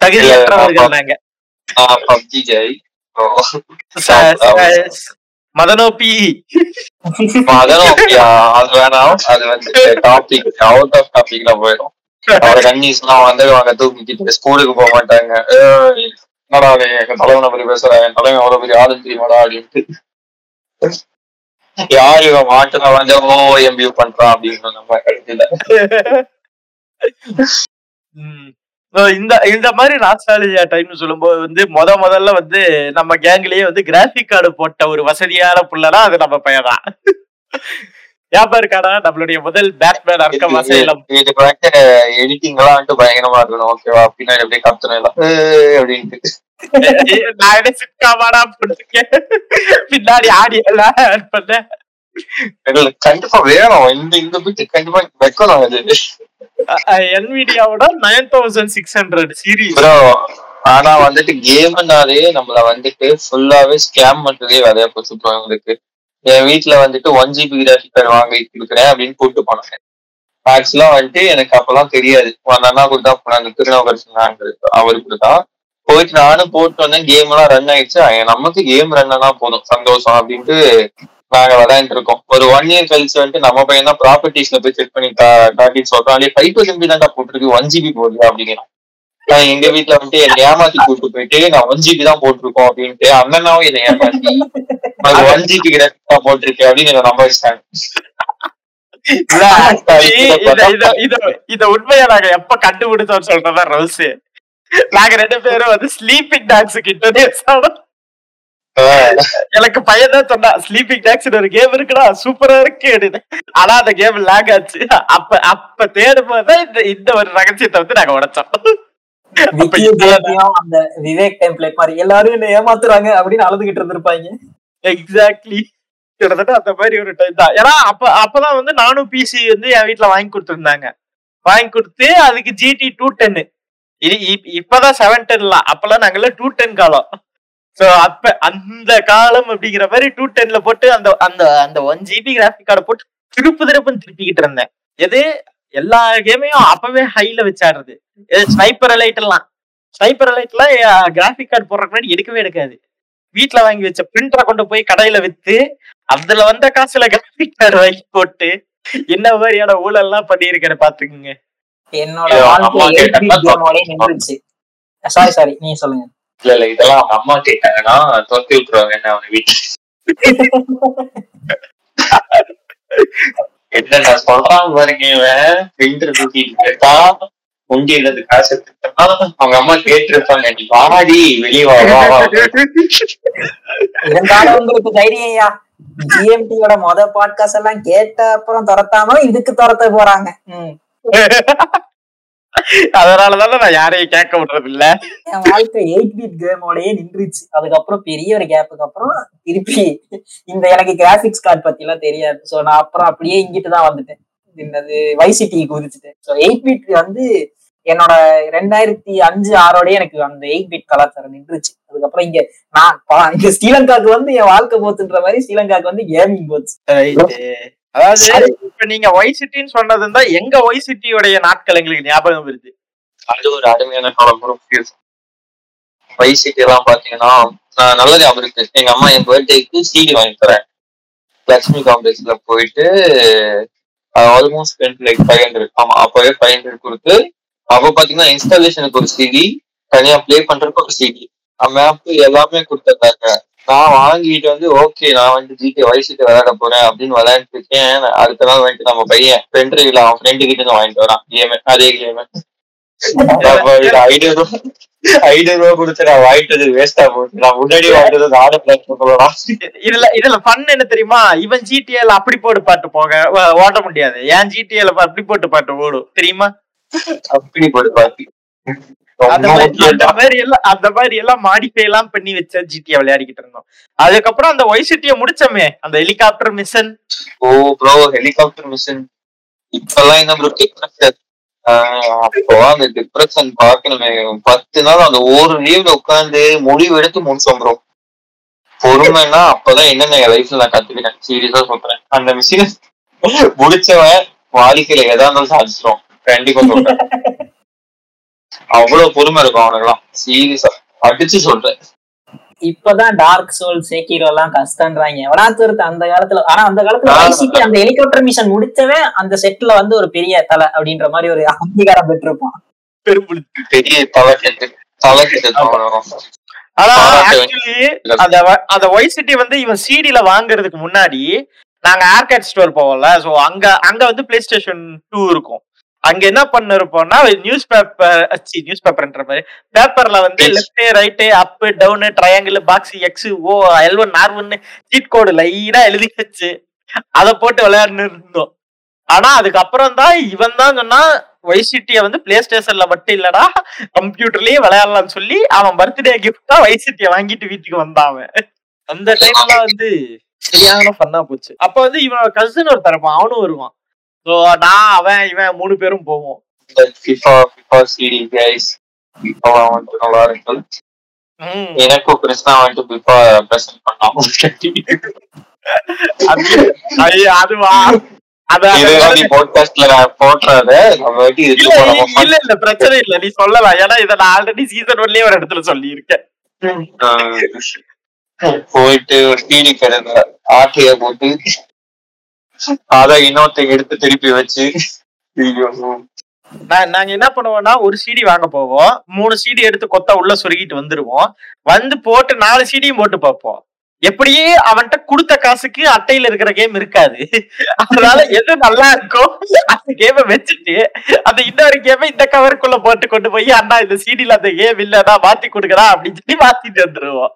தகுதியற்றவர்கள் நாங்க. பப்ஜி ஜெய் மதனோபி ஆ, அது வேணாம் அது வந்து டாபிக் அவுட் ஆஃப் டாபிக்ல போயிடும் அவரை கன்னிஸ் எல்லாம் வந்து அவங்க தூக்கிட்டு ஸ்கூலுக்கு போக மாட்டாங்க. என்னடா எங்க தலைவனை பத்தி பேசுற? என் தலைவன் அவ்வளவு பெரிய ஆளு தெரியுமாடா அப்படின்ட்டு. யார் இவன் மாட்டுல வந்து ஓ எம்பியூ பண்றான் அப்படின்னு நம்ம கடைசியில. இந்த இந்த மாதிரி நாஸ்டாலஜியா டைம்னு சொல்லும்போது வந்து முத முதல்ல வந்து நம்ம கேங்லயே வந்து கிராபிக் கார்டு போட்ட ஒரு வசதியான புள்ளனா அது நம்ம பையன் தான். ஞாபகம் இருக்காடா நம்மளுடைய முதல் பேட்மேன் அர்க்கம் அசைலம் இதுக்கு வந்து எடிட்டிங் எல்லாம் வந்துட்டு பயங்கரமா இருக்கணும் ஓகேவா பின்னாடி அப்படியே கத்தணும் எல்லாம். அப்படின்ட்டு. நான் என்ன சிக்காமாடா போட்டிருக்கேன்? பின்னாடி ஆடி எல்லாம் பண்ணேன் கண்டிப்பா வேணும். இந்த இந்த பிட்டு கண்டிப்பா வைக்கணும் இது. என்விடியாவோட nine thousand six hundred series ஆனா வந்துட்டு கேம்னாலே நம்மள வந்துட்டு ஃபுல்லாவே ஸ்கேம் பண்றதே வேலையா போச்சு ப்ரோ உங்களுக்கு என் வீட்டுல வந்துட்டு ஒன் ஜிபி கிராஃபிக் கார்டு வாங்கி கொடுக்குறேன் அப்படின்னு கூப்பிட்டு போனாங்க. ஆக்சுவலா வந்துட்டு எனக்கு அப்பெல்லாம் தெரியாது. அந்த அண்ணா கொடுத்தா போனாங்க. திருநாவுக்கர் சொன்னாங்க அவரு கொடுத்தா போயிட்டு நானும் போட்டு வந்தேன். கேம் எல்லாம் ரன் ஆயிடுச்சு. நமக்கு கேம் ரன் ஆனா போதும். சந்தோஷம் அப்படின்ட்டு நாங்க விளையாண்டு இருக்கோம். ஒரு ஒன் இயர் கழிச்சு வந்துட்டு நம்ம பையன் தான் ப்ராப்பர்ட்டிஸ்ல போய் செக் பண்ணி கா- காட்டின்னு சொல்றான். ஃபைவ் டூ எம்பி தான்டா போட்டிருக்கு. ஒன் ஜிபி போடுது அப்படிங்கிறான். நான் எங்க வீட்ல வந்துட்டு என்னை ஏமாத்தி கூட்டு போயிட்டு நான் ஒன் ஜிபி தான் போட்டிருக்கோம் அப்படின்ட்டு அண்ணனாவும் என்னை ஏமாத்தி ஒன் ஜிபி தான் போட்டிருக்கேன் அப்படின்னு என்ன நம்ப வச்சிட்டாங்க. இத இத இத இத உண்மையா நாங்க எப்ப கண்டுபிடிச்சோம் சொல்றதா ரவுஸ் நாங்க ரெண்டு பேரும் வந்து ஸ்லீப்பிங் டாக்ஸ் கிட்டே எனக்கு பையன் தான் சொன்னா ஸ்லீப்பிங் டாக்ஸ் ஒரு கேம் இருக்குடா சூப்பரா இருக்கு. ஆனா அந்த கேம் லேக் ஆச்சு. அப்ப அப்ப தேடும் போதுதான் இந்த இந்த ஒரு ரகசியத்தை வந்து நாங்க உடைச்சோம். அந்த விவேக் டெம்ப்ளேட் மாதிரி எல்லாரும் என்ன ஏமாத்துறாங்க அப்படின்னு அழுதுகிட்டு இருந்திருப்பாங்க. எக்ஸாக்ட்லி கிட்டத்தட்ட அந்த மாதிரி ஒரு டைம் தான். ஏன்னா அப்ப அப்பதான் வந்து நானும் பிசி வந்து என் வீட்ல வாங்கி கொடுத்துருந்தாங்க. வாங்கி கொடுத்து அதுக்கு ஜிடி டூ டென்னு இது இப்பதான் செவன் டென்லாம் அப்பெல்லாம் நாங்கெல்லாம் டூ டென் காலம். சோ அப்ப அந்த காலம் அப்படிங்கிற மாதிரி டூ டென்ல போட்டு அந்த அந்த அந்த ஒன் ஜிபி கிராஃபிக் கார்டை போட்டு திருப்பு திருப்புன்னு திருப்பிக்கிட்டு இருந்தேன். எது? எல்லா கேமையும் அப்பவே ஹைல வச்சாடுறது ஸ்னைப்பர் அலைட் எல்லாம் ஸ்னைப்பர் லைட்லாம் கிராஃபிக் கார்டு போடுறதுக்கு முன்னாடி எடுக்கவே எடுக்காது. வீட்டுல வாங்கி வச்ச பிரிண்டரை கொண்டு போய் கடையில வித்து அதுல வந்த காசுல கிராஃபிக் கார்டு வாங்கி போட்டு என்ன மாதிரியான ஊழல் எல்லாம் பண்ணியிருக்கேன் பாத்துக்குங்க என்னோட சாரி சாரி நீங்க சொல்லுங்க. இல்ல இல்ல இதெல்லாம் அவங்க அம்மா கேட்டாங்கன்னா தொத்தி விட்டுருவாங்க என்ன அவங்க வீட்டுல. என்ன நான் சொல்றான் பாருங்க இவன் பிரிண்டர் தூக்கிட்டு கேட்டா உண்டி இடது காசு எடுத்துட்டா அவங்க அம்மா கேட்டிருப்பாங்க நீ வாடி வெளியே வா வா வா. இருந்தாலும் உங்களுக்கு தைரியம்யா ஜிஎம்டியோட மொத பாட்காஸ்ட் எல்லாம் கேட்ட அப்புறம் துரத்தாம இதுக்கு துரத்த போறாங்க. ம். அதனாலதானே நான் யாரையும் கேட்க விடுறது இல்ல என் வாழ்க்கை எயிட் பீட் கேமோடயே நின்றுச்சு. அதுக்கப்புறம் பெரிய ஒரு கேப்புக்கு அப்புறம் திருப்பி இந்த எனக்கு கிராபிக்ஸ் கார்டு பத்தி எல்லாம் தெரியாது. சோ நான் அப்புறம் அப்படியே இங்கிட்டு தான் வந்துட்டேன். என்னது? வைசிட்டி குதிச்சுட்டேன். ஸோ எயிட் பீட் வந்து என்னோட ரெண்டாயிரத்தி அஞ்சு ஆறோடய எனக்கு அந்த எயிட் பீட் கலாச்சாரம் நின்றுச்சு. அதுக்கப்புறம் இங்க நான் இங்க ஸ்ரீலங்காக்கு வந்து என் வாழ்க்கை போச்சுன்ற மாதிரி ஸ்ரீலங்காக்கு வந்து கேமிங் போச்சு. அதாவது இப்ப நீங்க ஒய் சிட்டின்னு சொன்னது தான் எங்க ஒய் சிட்டியோடைய நாட்கள் எங்களுக்கு ஞாபகம் வருது. அது ஒரு அருமையான காலம் ப்ரோ வைசிட்டி எல்லாம் பாத்தீங்கன்னா நான் நல்லது அவருக்கு எங்க அம்மா என் பர்த்டேக்கு சிடி வாங்கி தரேன். லக்ஷ்மி காம்ப்ளெக்ஸ்ல போயிட்டு almost spend like five hundred ஆமா அப்பவே ஃபைவ் ஹண்ட்ரட் கொடுத்து அப்ப பாத்தீங்கன்னா இன்ஸ்டாலேஷனுக்கு ஒரு சிடி தனியா ப்ளே பண்றதுக்கு ஒரு சிடி மேப் எல்லாமே கொடுத்துருக்காங்க நான் வாங்கிட்டு வந்து ஓகே நான் வந்து ஜிடி வயசுக்கு விளையாட போறேன் அப்படின்னு விளையாண்டு இருக்கேன். அடுத்த நாள் வந்துட்டு நம்ம பையன் ஃப்ரெண்ட் டிரைவ்ல அவன் ஃப்ரெண்டு கிட்ட இருந்து வாங்கிட்டு வரான். கேம் அதே கேம் ஐநூறு ரூபா ஐநூறு ரூபா கொடுத்து நான் வாங்கிட்டது வேஸ்டா போச்சு நான் முன்னாடி வாங்கிட்டது ஆர்டர் பிளான் போகலாம் இதுல இதுல ஃபன் என்ன தெரியுமா? இவன் ஜிடிஎல் அப்படி போட்டு பாட்டு போக ஓட்ட முடியாது. ஏன் ஜிடிஎல் அப்படி போட்டு பாட்டு ஓடும் தெரியுமா? அப்படி போட்டு பாத்தி அந்த மாதிரி எல்லாம் மாடிஃபை எல்லாம் பண்ணி வச்ச ஜிடிஏ விளையாடிக்கிட்டு இருந்தோம். அதுக்கப்புறம் அந்த ஒய் சிட்டியை முடிச்சோமே அந்த helicopter mission oh bro helicopter mission இப்பெல்லாம் என்ன ப்ரோ டிப்ரெஷன் அப்போ அந்த டிப்ரெஷன் பார்க்கணுமே. பத்து நாள் அந்த ஒரு லீவ்ல உட்காந்து முடிவு எடுத்து முடிச்சோம் ப்ரோ பொறுமைன்னா அப்பதான் என்னென்ன என் லைஃப்ல நான் கத்துக்கிட்டேன். சீரியஸா சொல்றேன். அந்த மிஷின் முடிச்சவன் வாழ்க்கையில எதா இருந்தாலும் சாதிச்சிரும் கண்டிப்பா சொல்றேன். அவ்வளவு பொறுமை இருக்கும் அவனுக்குலாம் சீரியஸா அடிச்சு சொல்றேன். இப்பதான் டார்க் சோல் சேக்கிரோ எல்லாம் கஷ்டன்றாங்க எவனாத்து அந்த காலத்துல ஆனா அந்த காலத்துல. ஐசிக்கு அந்த ஹெலிகாப்டர் மிஷன் முடிச்சவன் அந்த செட்ல வந்து ஒரு பெரிய தலை அப்படின்ற மாதிரி ஒரு அங்கீகாரம் பெற்றிருப்பான். பெரிய தலைக்கெட்டு தலைக்கெட்டு வரும் ஆனா பாராட்டு ஆக்சுவலி அந்த அந்த ஒய் சிட்டி வந்து இவன் சிடில வாங்குறதுக்கு முன்னாடி நாங்க ஏர்கேட் ஸ்டோர் போவோம்ல. சோ அங்க அங்க வந்து பிளே ஸ்டேஷன் டூ இருக்கும். அங்க என்ன பண்ணிருப்போம்னா நியூஸ் பேப்பர் நியூஸ் பேப்பர்ன்ற மாதிரி பேப்பர்ல வந்து. Left right up down triangle box X O L one R ஒன்னு சீட் கோடு லைனா எழுதி வச்சு அதை போட்டு விளையாடுன்னு இருந்தோம் ஆனா அதுக்கப்புறம் தான் இவன் தான் சொன்னா வைசிட்டிய வந்து பிளே ஸ்டேஷன்ல மட்டும் இல்லடா கம்ப்யூட்டர்லயே விளையாடலாம்னு சொல்லி அவன் பர்த்டே கிஃப்டா வைசிட்டிய வாங்கிட்டு வீட்டுக்கு வந்தான் அவன். அந்த டைம்ல வந்து சரியான ஃபன்னா போச்சு. அப்ப வந்து இவனோட கசின் ஒரு தரப்பான் அவனும் வருவான். சோ நான் அவன் இவன் மூணு பேரும் போவோம். எனக்கும் கிருஷ்ணா வந்துட்டு ஃபிஃபா பிரசன்ட் பண்ணாம அதுவா? பிரச்சனை இல்ல. நீ சொல்லலாம். ஏன்னா இதை நான் ஆல்ரெடி சீசன் ஒன்லயே ஒரு இடத்துல சொல்லி இருக்கேன் போயிட்டு ஒரு டிடி கடையில ஆட்டைய போட்டு அத இன்னொருத்த எடுத்து திருப்பி வச்சு. நாங்க என்ன பண்ணுவோம்னா ஒரு சிடி வாங்க போவோம். மூணு சிடி எடுத்து கொத்தா உள்ள சொருகிட்டு வந்துருவோம். வந்து போட்டு நாலு சிடியும் போட்டு பார்ப்போம். எப்படியே அவன்கிட்ட கொடுத்த காசுக்கு அட்டையில இருக்கிற கேம் இருக்காது. அதனால எது நல்லா இருக்கோ அந்த கேமை வச்சுட்டு அந்த இன்னொரு கேமை இந்த கவருக்குள்ள போட்டு கொண்டு போய் அண்ணா இந்த சீடியில அந்த கேம் இல்லைன்னா மாத்தி கொடுக்குறா அப்படின்னு சொல்லி மாத்திட்டு வந்துருவோம்.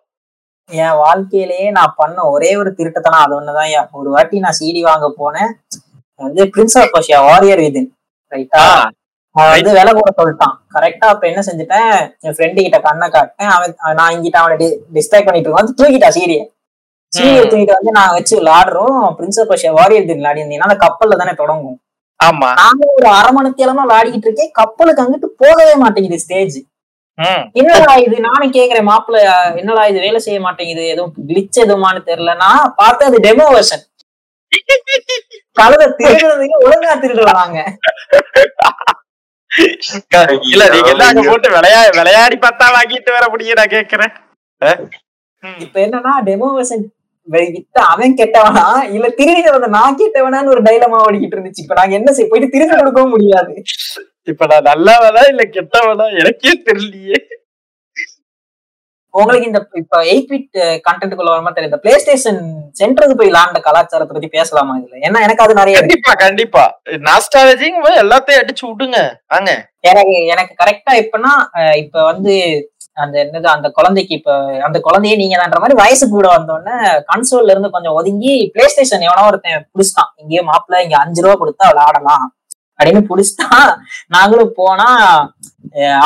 என் வாழ்க்கையிலேயே நான் பண்ண ஒரே ஒரு திருட்டுத்தனம் அது ஒண்ணுதான். ஒரு வாட்டி நான் சிடி வாங்க போனேன். வந்து Prince of Persia Warrior Within ரைட்டா அவன் வந்து விலை கூட சொல்லிட்டான். கரெக்டா அப்ப என்ன செஞ்சுட்டேன்? என் ஃப்ரெண்டு கிட்ட கண்ணை காட்டேன் அவன் நான் இங்கிட்ட அவனை டிஸ்ட்ராக்ட் பண்ணிட்டு இருக்கோம். வந்து தூக்கிட்டா சீரிய சீரிய. தூக்கிட்டு வந்து நான் வச்சு விளாடுறோம் Prince of Persia Warrior Within விளையாடி இருந்தீங்கன்னா அந்த கப்பல்ல தானே தொடங்கும். ஆமா. நானும் ஒரு அரை மணி நேரமா விளையாடிக்கிட்டு இருக்கேன். கப்பலுக்கு அங்கிட்டு போகவே மாட்டேங்குது ஸ்டேஜ் என்னடா இது? நானும் கேக்குறேன் மாப்பிள்ள என்னடா இது? வேலை செய்ய மாட்டேங்குது. எதுவும் கிளிச் எதுவுமான்னு தெரியல. நான் பார்த்தா அது டெமோ வெர்ஷன் கழுத திருடுறதுக்கு ஒழுங்கா திருடுறோம் நாங்க. இல்ல நீங்க அங்க போட்டு விளையா விளையாடி பார்த்தா வாங்கிட்டு வர முடியும் நான் கேக்குறேன். இப்ப என்னன்னா டெமோ வெர்ஷன் வித்த அவன் கெட்டவனா? இல்ல திருடிட்டு வந்த நான் கெட்டவனான்னு ஒரு டைலமா ஓடிக்கிட்டு இருந்துச்சு. இப்ப நாங்க என்ன செய்ய போயிட்டு திருப்பி கொடுக்கவும் முடியாது. இப்ப நான் நல்லவனா இல்ல கெட்டவனா? எனக்கே தெரியலையே. உங்களுக்கு இந்த இப்ப எயிட் பிட் கண்டென்ட்டுக்குள்ள வரமா தெரியும் இந்த பிளே ஸ்டேஷன் சென்டருக்கு போய் விளாண்ட கலாச்சாரத்தை பத்தி பேசலாமா இதுல? ஏன்னா எனக்கு அது நிறைய. கண்டிப்பா கண்டிப்பா. நாஸ்டாலஜிங் எல்லாத்தையும் அடிச்சு விடுங்க. வாங்க. எனக்கு எனக்கு கரெக்டா இப்பனா இப்ப வந்து அந்த என்னது அந்த குழந்தைக்கு இப்ப அந்த குழந்தையே நீங்க தான்ற மாதிரி வயசு கூட வந்தோடனே கன்சோல்ல இருந்து கொஞ்சம் ஒதுங்கி பிளே ஸ்டேஷன் எவனோ ஒருத்தன் புடிச்சிட்டான். இங்கேயே மாப்பிள்ள இங்க அஞ்சு ரூபா கொடுத்தா விளையாடலாம். அப்படின்னு புடிச்சிட்டான் நாங்களும் போனா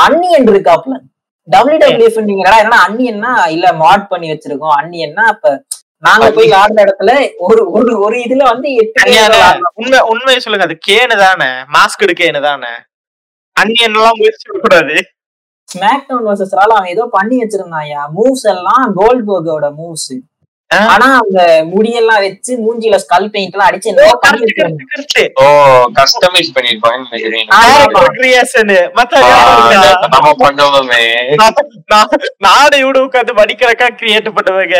அன்னியன் இருக்காப்ல டபிள்யூ டபிள்யூஎஃப் என்னன்னா அன்னியன்னா இல்ல மாட் பண்ணி வச்சிருக்கோம் அன்னியன்னா இப்ப நாங்க போய் விளையாடுற இடத்துல ஒரு ஒரு ஒரு இதுல வந்து. உண்மை உண்மையை சொல்லுங்க அது கேனு தானே மாஸ்க் கேனு தானே அன்னியன் எல்லாம் முயற்சி கூடாது ஸ்மாக் டவுன் அவன் ஏதோ பண்ணி வச்சிருந்தான்யா மூவ்ஸ் எல்லாம் கோல்ட்பர்கோட மூவ்ஸ் ஆ. ஆனா அந்த முடியெல்லாம் வச்சு மூஞ்சில ஸ்கல் பெயிண்ட் எல்லாம் அடிச்சு. ஓ கஸ்டமைஸ் பண்ணுவோமே நான்- இவனு உட்காந்து கிரியேட் பண்ணுவேங்க.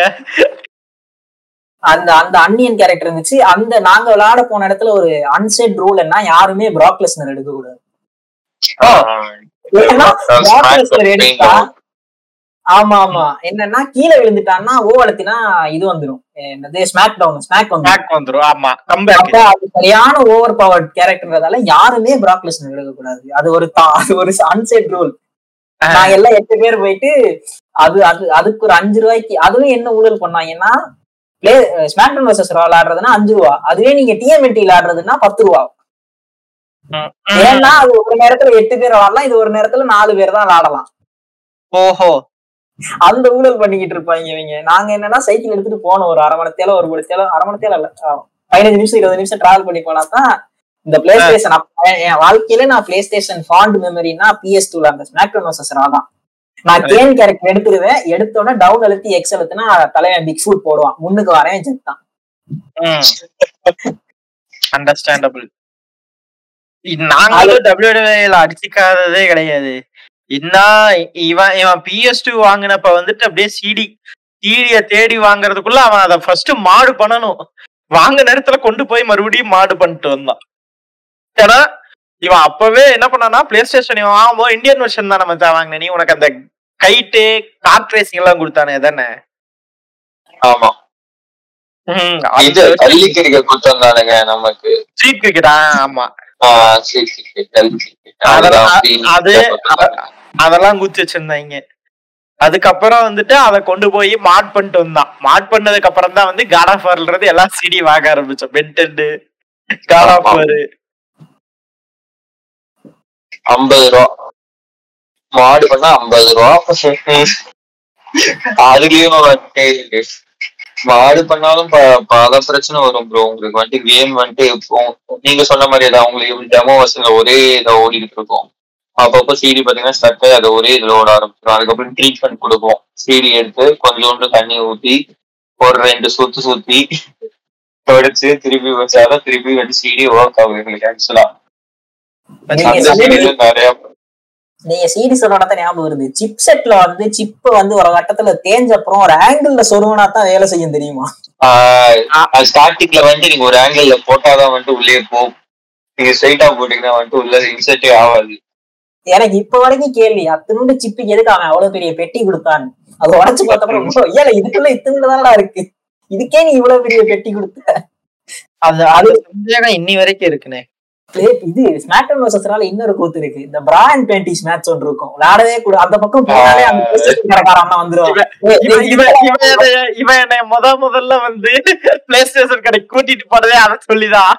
அந்த அந்த அன்னியன் கேரக்டர் இருந்துச்சு. அந்த நாங்க விளையாட போன இடத்துல ஒரு அன்செட் ரூல் என்ன யாருமே பிராக் லெஸ்னர் எடுக்க கூடாது ஏன்னா பிராக் லெஸ்னர் எடுத்தா ஆமா ஆமா. என்னன்னா கீழே விழுந்துட்டான்னா ஓ அழுத்தினா இது வந்துரும். என்னது ஸ்மாக் டவுன் ஸ்மாக் வந்துரும். வந்துரும். ஆமா. கம்பேக் அப்ப அது சரியான ஓவர் பவர் கேரக்டர்ன்றதால யாருமே பிராக் லெஸ்னர் எடுக்க கூடாது அது ஒரு அது ஒரு அன்செட் ரூல் நாங்க எல்லாம் எட்டு பேர் போயிட்டு அது அது அதுக்கு ஒரு அஞ்சு ரூபாய்க்கு அதுவும் என்ன ஊழல் பண்ணாங்கன்னா பிளே ஸ்மாக்டவுன் வர்சஸ் விளையாடுறதுன்னா அஞ்சு ரூபா. அதுவே நீங்க டிஎம்என்டி விளையாடுறதுன்னா பத்து ரூபா. ஏன்னா அது ஒரு நேரத்துல எட்டு பேர் விளையாடலாம் இது ஒரு நேரத்துல நாலு பேர் தான் விளையாடலாம் ஓஹோ. அந்த ஊழல் பண்ணிக்கிட்டு இருப்பாங்க இவங்க. நாங்க என்னன்னா சைக்கிள் எடுத்துட்டு போனோம். ஒரு அரை மணி ஒரு மணி தேல அரை மணி தேல இல்ல பதினஞ்சு நிமிஷம் இருபது நிமிஷம் டிராவல் பண்ணி போனா தான் இந்த பிளே ஸ்டேஷன் என் வாழ்க்கையில நான் பிளே ஸ்டேஷன் ஃபாண்ட் மெமரினா பிஎஸ் டூல அந்த ஸ்மாக்டோன் வர்சஸ் தான். நான் கேன் கேரக்டர் எடுத்துருவேன். எடுத்தோடனே டவுன் அழுத்தி எக்ஸ் அழுத்தினா தலைவன் பிக் ஃபுட் போடுவான். முன்னுக்கு வரேன் செத்தான் அண்டர்ஸ்டாண்டபிள் நாங்களும் டபிள்யூடபிள்யூல அடிச்சுக்காததே கிடையாது. இன்னும் இவன் இவன் பிஎஸ் டூ வாங்கினப்ப வந்துட்டு அப்படியே சிடி சிடிய தேடி வாங்குறதுக்குள்ள அவன் அதை ஃபர்ஸ்ட் மாடு பண்ணணும். வாங்க நேரத்துல கொண்டு போய் மறுபடியும் மாடு பண்ணிட்டு வந்தான். ஏன்னா இவன் அப்பவே என்ன பண்ணானா பிளே ஸ்டேஷன் இவன் வாங்கும்போது இந்தியன் வெர்ஷன் தான் நம்ம வாங்கின. நீ உனக்கு அந்த கைட்டு கார்ட் ரேசிங் எல்லாம் கொடுத்தானே தானே ஆமா. நமக்கு. ஸ்ட்ரீட் கிரிக்கெட் ஆமா. அது அதெல்லாம் குத்தி வச்சிருந்தாங்க. அதுக்கப்புறம் வந்துட்டு அதை கொண்டு போய் மாட் பண்ணிட்டு வந்தான். மாட் பண்ணதுக்கு அப்புறம் தான் வந்து காட் ஆஃப் வார்ன்றது எல்லாம் சிடி வாங்க ஆரம்பிச்சோம். பென்டென்டு காட் ஆஃப் வார் ஐம்பது ரூபா. மாடு பண்ணா ஐம்பது ரூபா. அதுலயும் வந்துட்டு மாடு பண்ணாலும் ப- பல பிரச்சனை வரும் ப்ரோ உங்களுக்கு வந்துட்டு கேம் வந்துட்டு நீங்க சொன்ன மாதிரி ஏதாவது உங்களுக்கு டெமோ வசதியில ஒரே இதை ஓடிட்டு இருக்கும். அப்பப்போ சிடி பாத்தீங்கன்னா ஸ்டக் ஆகி அதை ஒரே இதுல ஓட ஆரம்பிச்சிடும் அதுக்கப்புறம் ட்ரீட்மெண்ட் கொடுப்போம். சிடி எடுத்து கொஞ்சோண்டு தண்ணி ஊத்தி ஒரு ரெண்டு சுத்து சுத்தி தொடச்சு திருப்பி வச்சாதான் திருப்பி வந்து சிடி ஒர்க் ஆகும் எங்களுக்கு ஆக்சுவலா நிறைய நீங்க சிடி சொன்னோட ஞாபகம் வருது. சிப் செட்ல வந்து சிப் வந்து ஒரு கட்டத்துல தேஞ்ச அப்புறம் ஒரு ஆங்கிள் சொருவனா தான் வேலை செய்யும் தெரியுமா? ஸ்டார்டிங்ல வந்துட்டு நீங்க ஒரு ஆங்கிள் போட்டாதான் வந்துட்டு உள்ளே போகும். நீங்க ஸ்ட்ரைட்டா போட்டீங்கன்னா வந்துட்டு உள்ள இன்சர்ட்டே ஆகாது. எனக்கு இப்ப வரைக்கும் கேள்வி அத்தனோண்டு சிப்புக்கு எதுக்கு அவன் அவ்வளவு பெரிய பெட்டி கொடுத்தான்? அது உடச்சு பார்த்தப்பறம் ஏல இதுக்குள்ள இத்தனோண்டு தானடா இருக்கு? இதுக்கே நீ இவ்வளவு பெரிய பெட்டி கொடுத்த? அது அது இன்னி வரைக்கும் Play- இது ஸ்மாக்டவுன் வர்சஸ்னால இன்னொரு கூத்து இருக்கு. இந்த பிரா அண்ட் பேண்டிஸ் மேட்ச் ஒன்று இருக்கும். விளையாடவே கூட அந்த பக்கம் போனாலே அந்த கடைக்காரன் அண்ணா வந்துருவான் இவன் என்னை முத முதல்ல வந்து பிளே ஸ்டேஷன் கடைக்கு கூட்டிட்டு போனதே அதை சொல்லிதான்.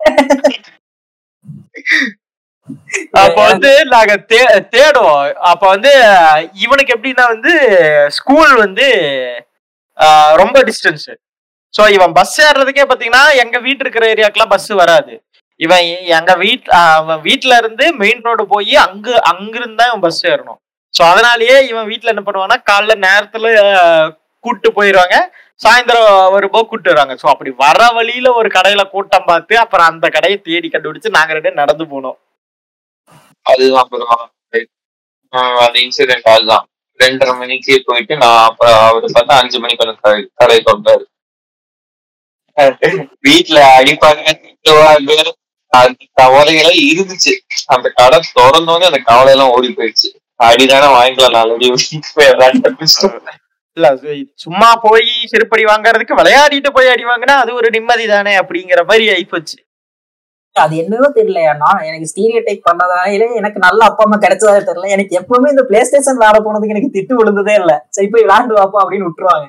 அப்ப வந்து நாங்க தே- தேடுவோம். அப்ப வந்து இவனுக்கு எப்படின்னா வந்து ஸ்கூல் வந்து ரொம்ப டிஸ்டன்ஸ் சோ இவன் பஸ் ஏறுறதுக்கே பாத்தீங்கன்னா எங்க வீட்டு இருக்கிற ஏரியாக்கெல்லாம் பஸ் வராது. இவன் எங்க வீட் அவன் வீட்டுல இருந்து மெயின் ரோடு போய் அங்கு அங்கிருந்து தான் இவன் பஸ் ஏறணும். சோ அதனாலயே இவன் வீட்டுல என்ன பண்ணுவான்னா காலைல நேரத்துல கூட்டு போயிருவாங்க. சாயந்தரம் வரும்போது கூட்டு வருவாங்க. சோ அப்படி வர வழியில ஒரு கடையில கூட்டம் பார்த்து அப்புறம் அந்த கடையை தேடி கண்டுபிடிச்சு நாங்க ரெண்டு நடந்து போனோம். அதுதான் அப்புறம் அது அந்த இன்சிடென்ட் அதுதான் ரெண்டரை மணிக்கு போயிட்டு நான் அப்புறம் அவரு பார்த்தா அஞ்சு மணிக்கு வந்து கடை கொண்டாரு வீட்டுல அடிப்பாங்க திட்டுவாங்க அந்த கவலையெல்லாம் இருந்துச்சு. அந்த கடை திறந்தோடனே அந்த கவலை எல்லாம் ஓடி போயிடுச்சு. அடிதானே வாங்கிக்கலாம் நாலு இல்ல சும்மா போய் செருப்படி வாங்குறதுக்கு விளையாடிட்டு போய் அடி வாங்கினா அது ஒரு நிம்மதி தானே அப்படிங்கிற மாதிரி ஆயிப்போச்சு. அது என்னவோ தெரியல நான் எனக்கு ஸ்டீரியோ டைப் பண்ணதால எனக்கு நல்ல அப்பா அம்மா கிடைச்சதா தெரியல. எனக்கு எப்பவுமே இந்த பிளே ஸ்டேஷன் விளையாட போனதுக்கு எனக்கு திட்டு விழுந்ததே இல்ல. சரி போய் விளையாண்டு வாப்பா அப்படின்னு விட்டுருவாங்க.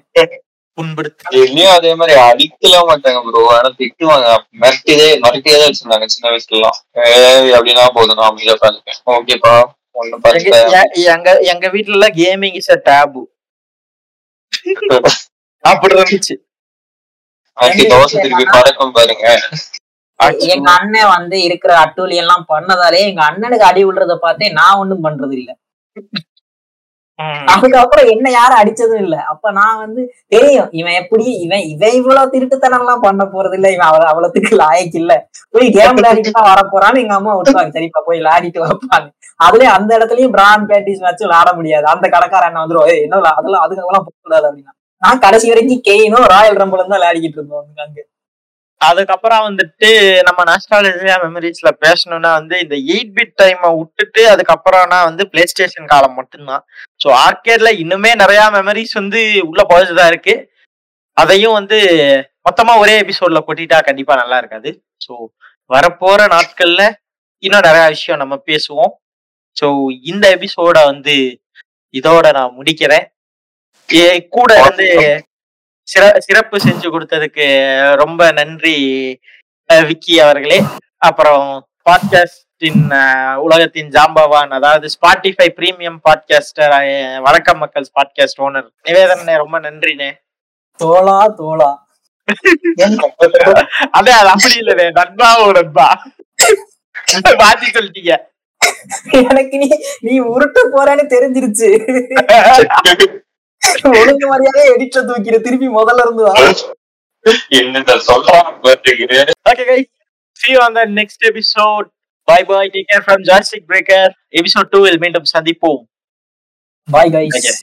புண்படுத்து என்னையும் அதே மாதிரி அடிக்கலாம் மாட்டாங்க ப்ரோ ஆனா திட்டுவாங்க. மிரட்டியதே மிரட்டியதே வச்சிருந்தாங்க சின்ன வயசுல எல்லாம் ஏய் அப்படின்னா போதும். நான் அமைதியா உட்காந்துருக்கேன். ஓகேப்பா எங்க எங்க எங்க வீட்டுல எல்லாம் கேமிங் இஸ் அ டேபு அப்படி இருந்துச்சு அஞ்சு தோசை திருப்பி பறக்கும் பாருங்க. எங்க அண்ணன் வந்து இருக்கிற அட்டூழி எல்லாம் பண்ணதாலே எங்க அண்ணனுக்கு அடி விழுறத பார்த்தே நான் ஒண்ணும் பண்றது இல்ல. அதுக்கப்புறம் என்ன யாரும் அடிச்சதும் இல்ல. அப்ப நான் வந்து தெரியும் இவன் எப்படி இவன் இவன் இவ்வளவு திருட்டுத்தனம் எல்லாம் பண்ண போறது இல்ல. இவன் அவ்வளவு அவ்வளவுக்கு லாயக்கு இல்ல. போய் கேம் விளையாடிட்டு தான் வர போறான்னு எங்க அம்மா விட்டுவாங்க சரிப்பா போய் விளையாடிட்டு வைப்பாங்க அதுலயும் அந்த இடத்துலயும் பிராண்ட் பேட்டிஸ் மேட்ச் விளையாட முடியாது. அந்த கடைக்காரன் என்ன வந்துரும் "ஏய், என்ன அதெல்லாம் அதுக்கெல்லாம் போக கூடாது அப்படின்னா. நான் கடைசி வரைக்கும் கெயினும் ராயல் ரம்பிளும் தான் விளையாடிக்கிட்டு இருந்தோம் அங்க. அதுக்கப்புறம் வந்துட்டு நம்ம நாஸ்டாலஜியா மெமரிஸ்ல பேசணும்னா வந்து இந்த எயிட் பிட் டைமை விட்டுட்டு அதுக்கப்புறம்னா வந்து பிளே ஸ்டேஷன் காலம் மட்டும்தான். ஸோ ஆர்கேட்ல இன்னுமே நிறைய மெமரிஸ் வந்து உள்ள புதைச்சுதான் இருக்கு. அதையும் வந்து மொத்தமா ஒரே எபிசோட்ல கொட்டிட்டா கண்டிப்பா நல்லா இருக்காது. ஸோ வரப்போற நாட்கள்ல இன்னும் நிறைய விஷயம் நம்ம பேசுவோம். ஸோ இந்த எபிசோட வந்து இதோட நான் முடிக்கிறேன். கூட வந்து சிறப்பு செஞ்சு கொடுத்ததுக்கு ரொம்ப நன்றி விக்கி அவர்களே. அப்புறம் பாட்காஸ்டின் உலகத்தின் ஜாம்பவான் அதாவது ஸ்பாட்டிஃபை பிரீமியம் பாட்காஸ்டர் வணக்கம் மக்கள் பாட்காஸ்ட் ஓனர். நிவேதனே ரொம்ப நன்றிண்ணே. தோளா தோளா அதே அது அப்படி இல்லைண்ணே. நண்பா நண்பா. மாத்தி சொல்லிட்டீங்க. எனக்கு நீ நீ உருட்ட போறேன்னு தெரிஞ்சிருச்சு. ஒழுங்கு மரியாதை எடிட்ல தூக்கிற திருப்பி முதல்ல இருந்து வா என்னத்த சொல்றான் Okay, guys. See you on the next episode. Bye bye. Take care from Joystick Breaker. Episode 2 will மீண்டும் சந்திப்போம் பாய் கைஸ் Okay.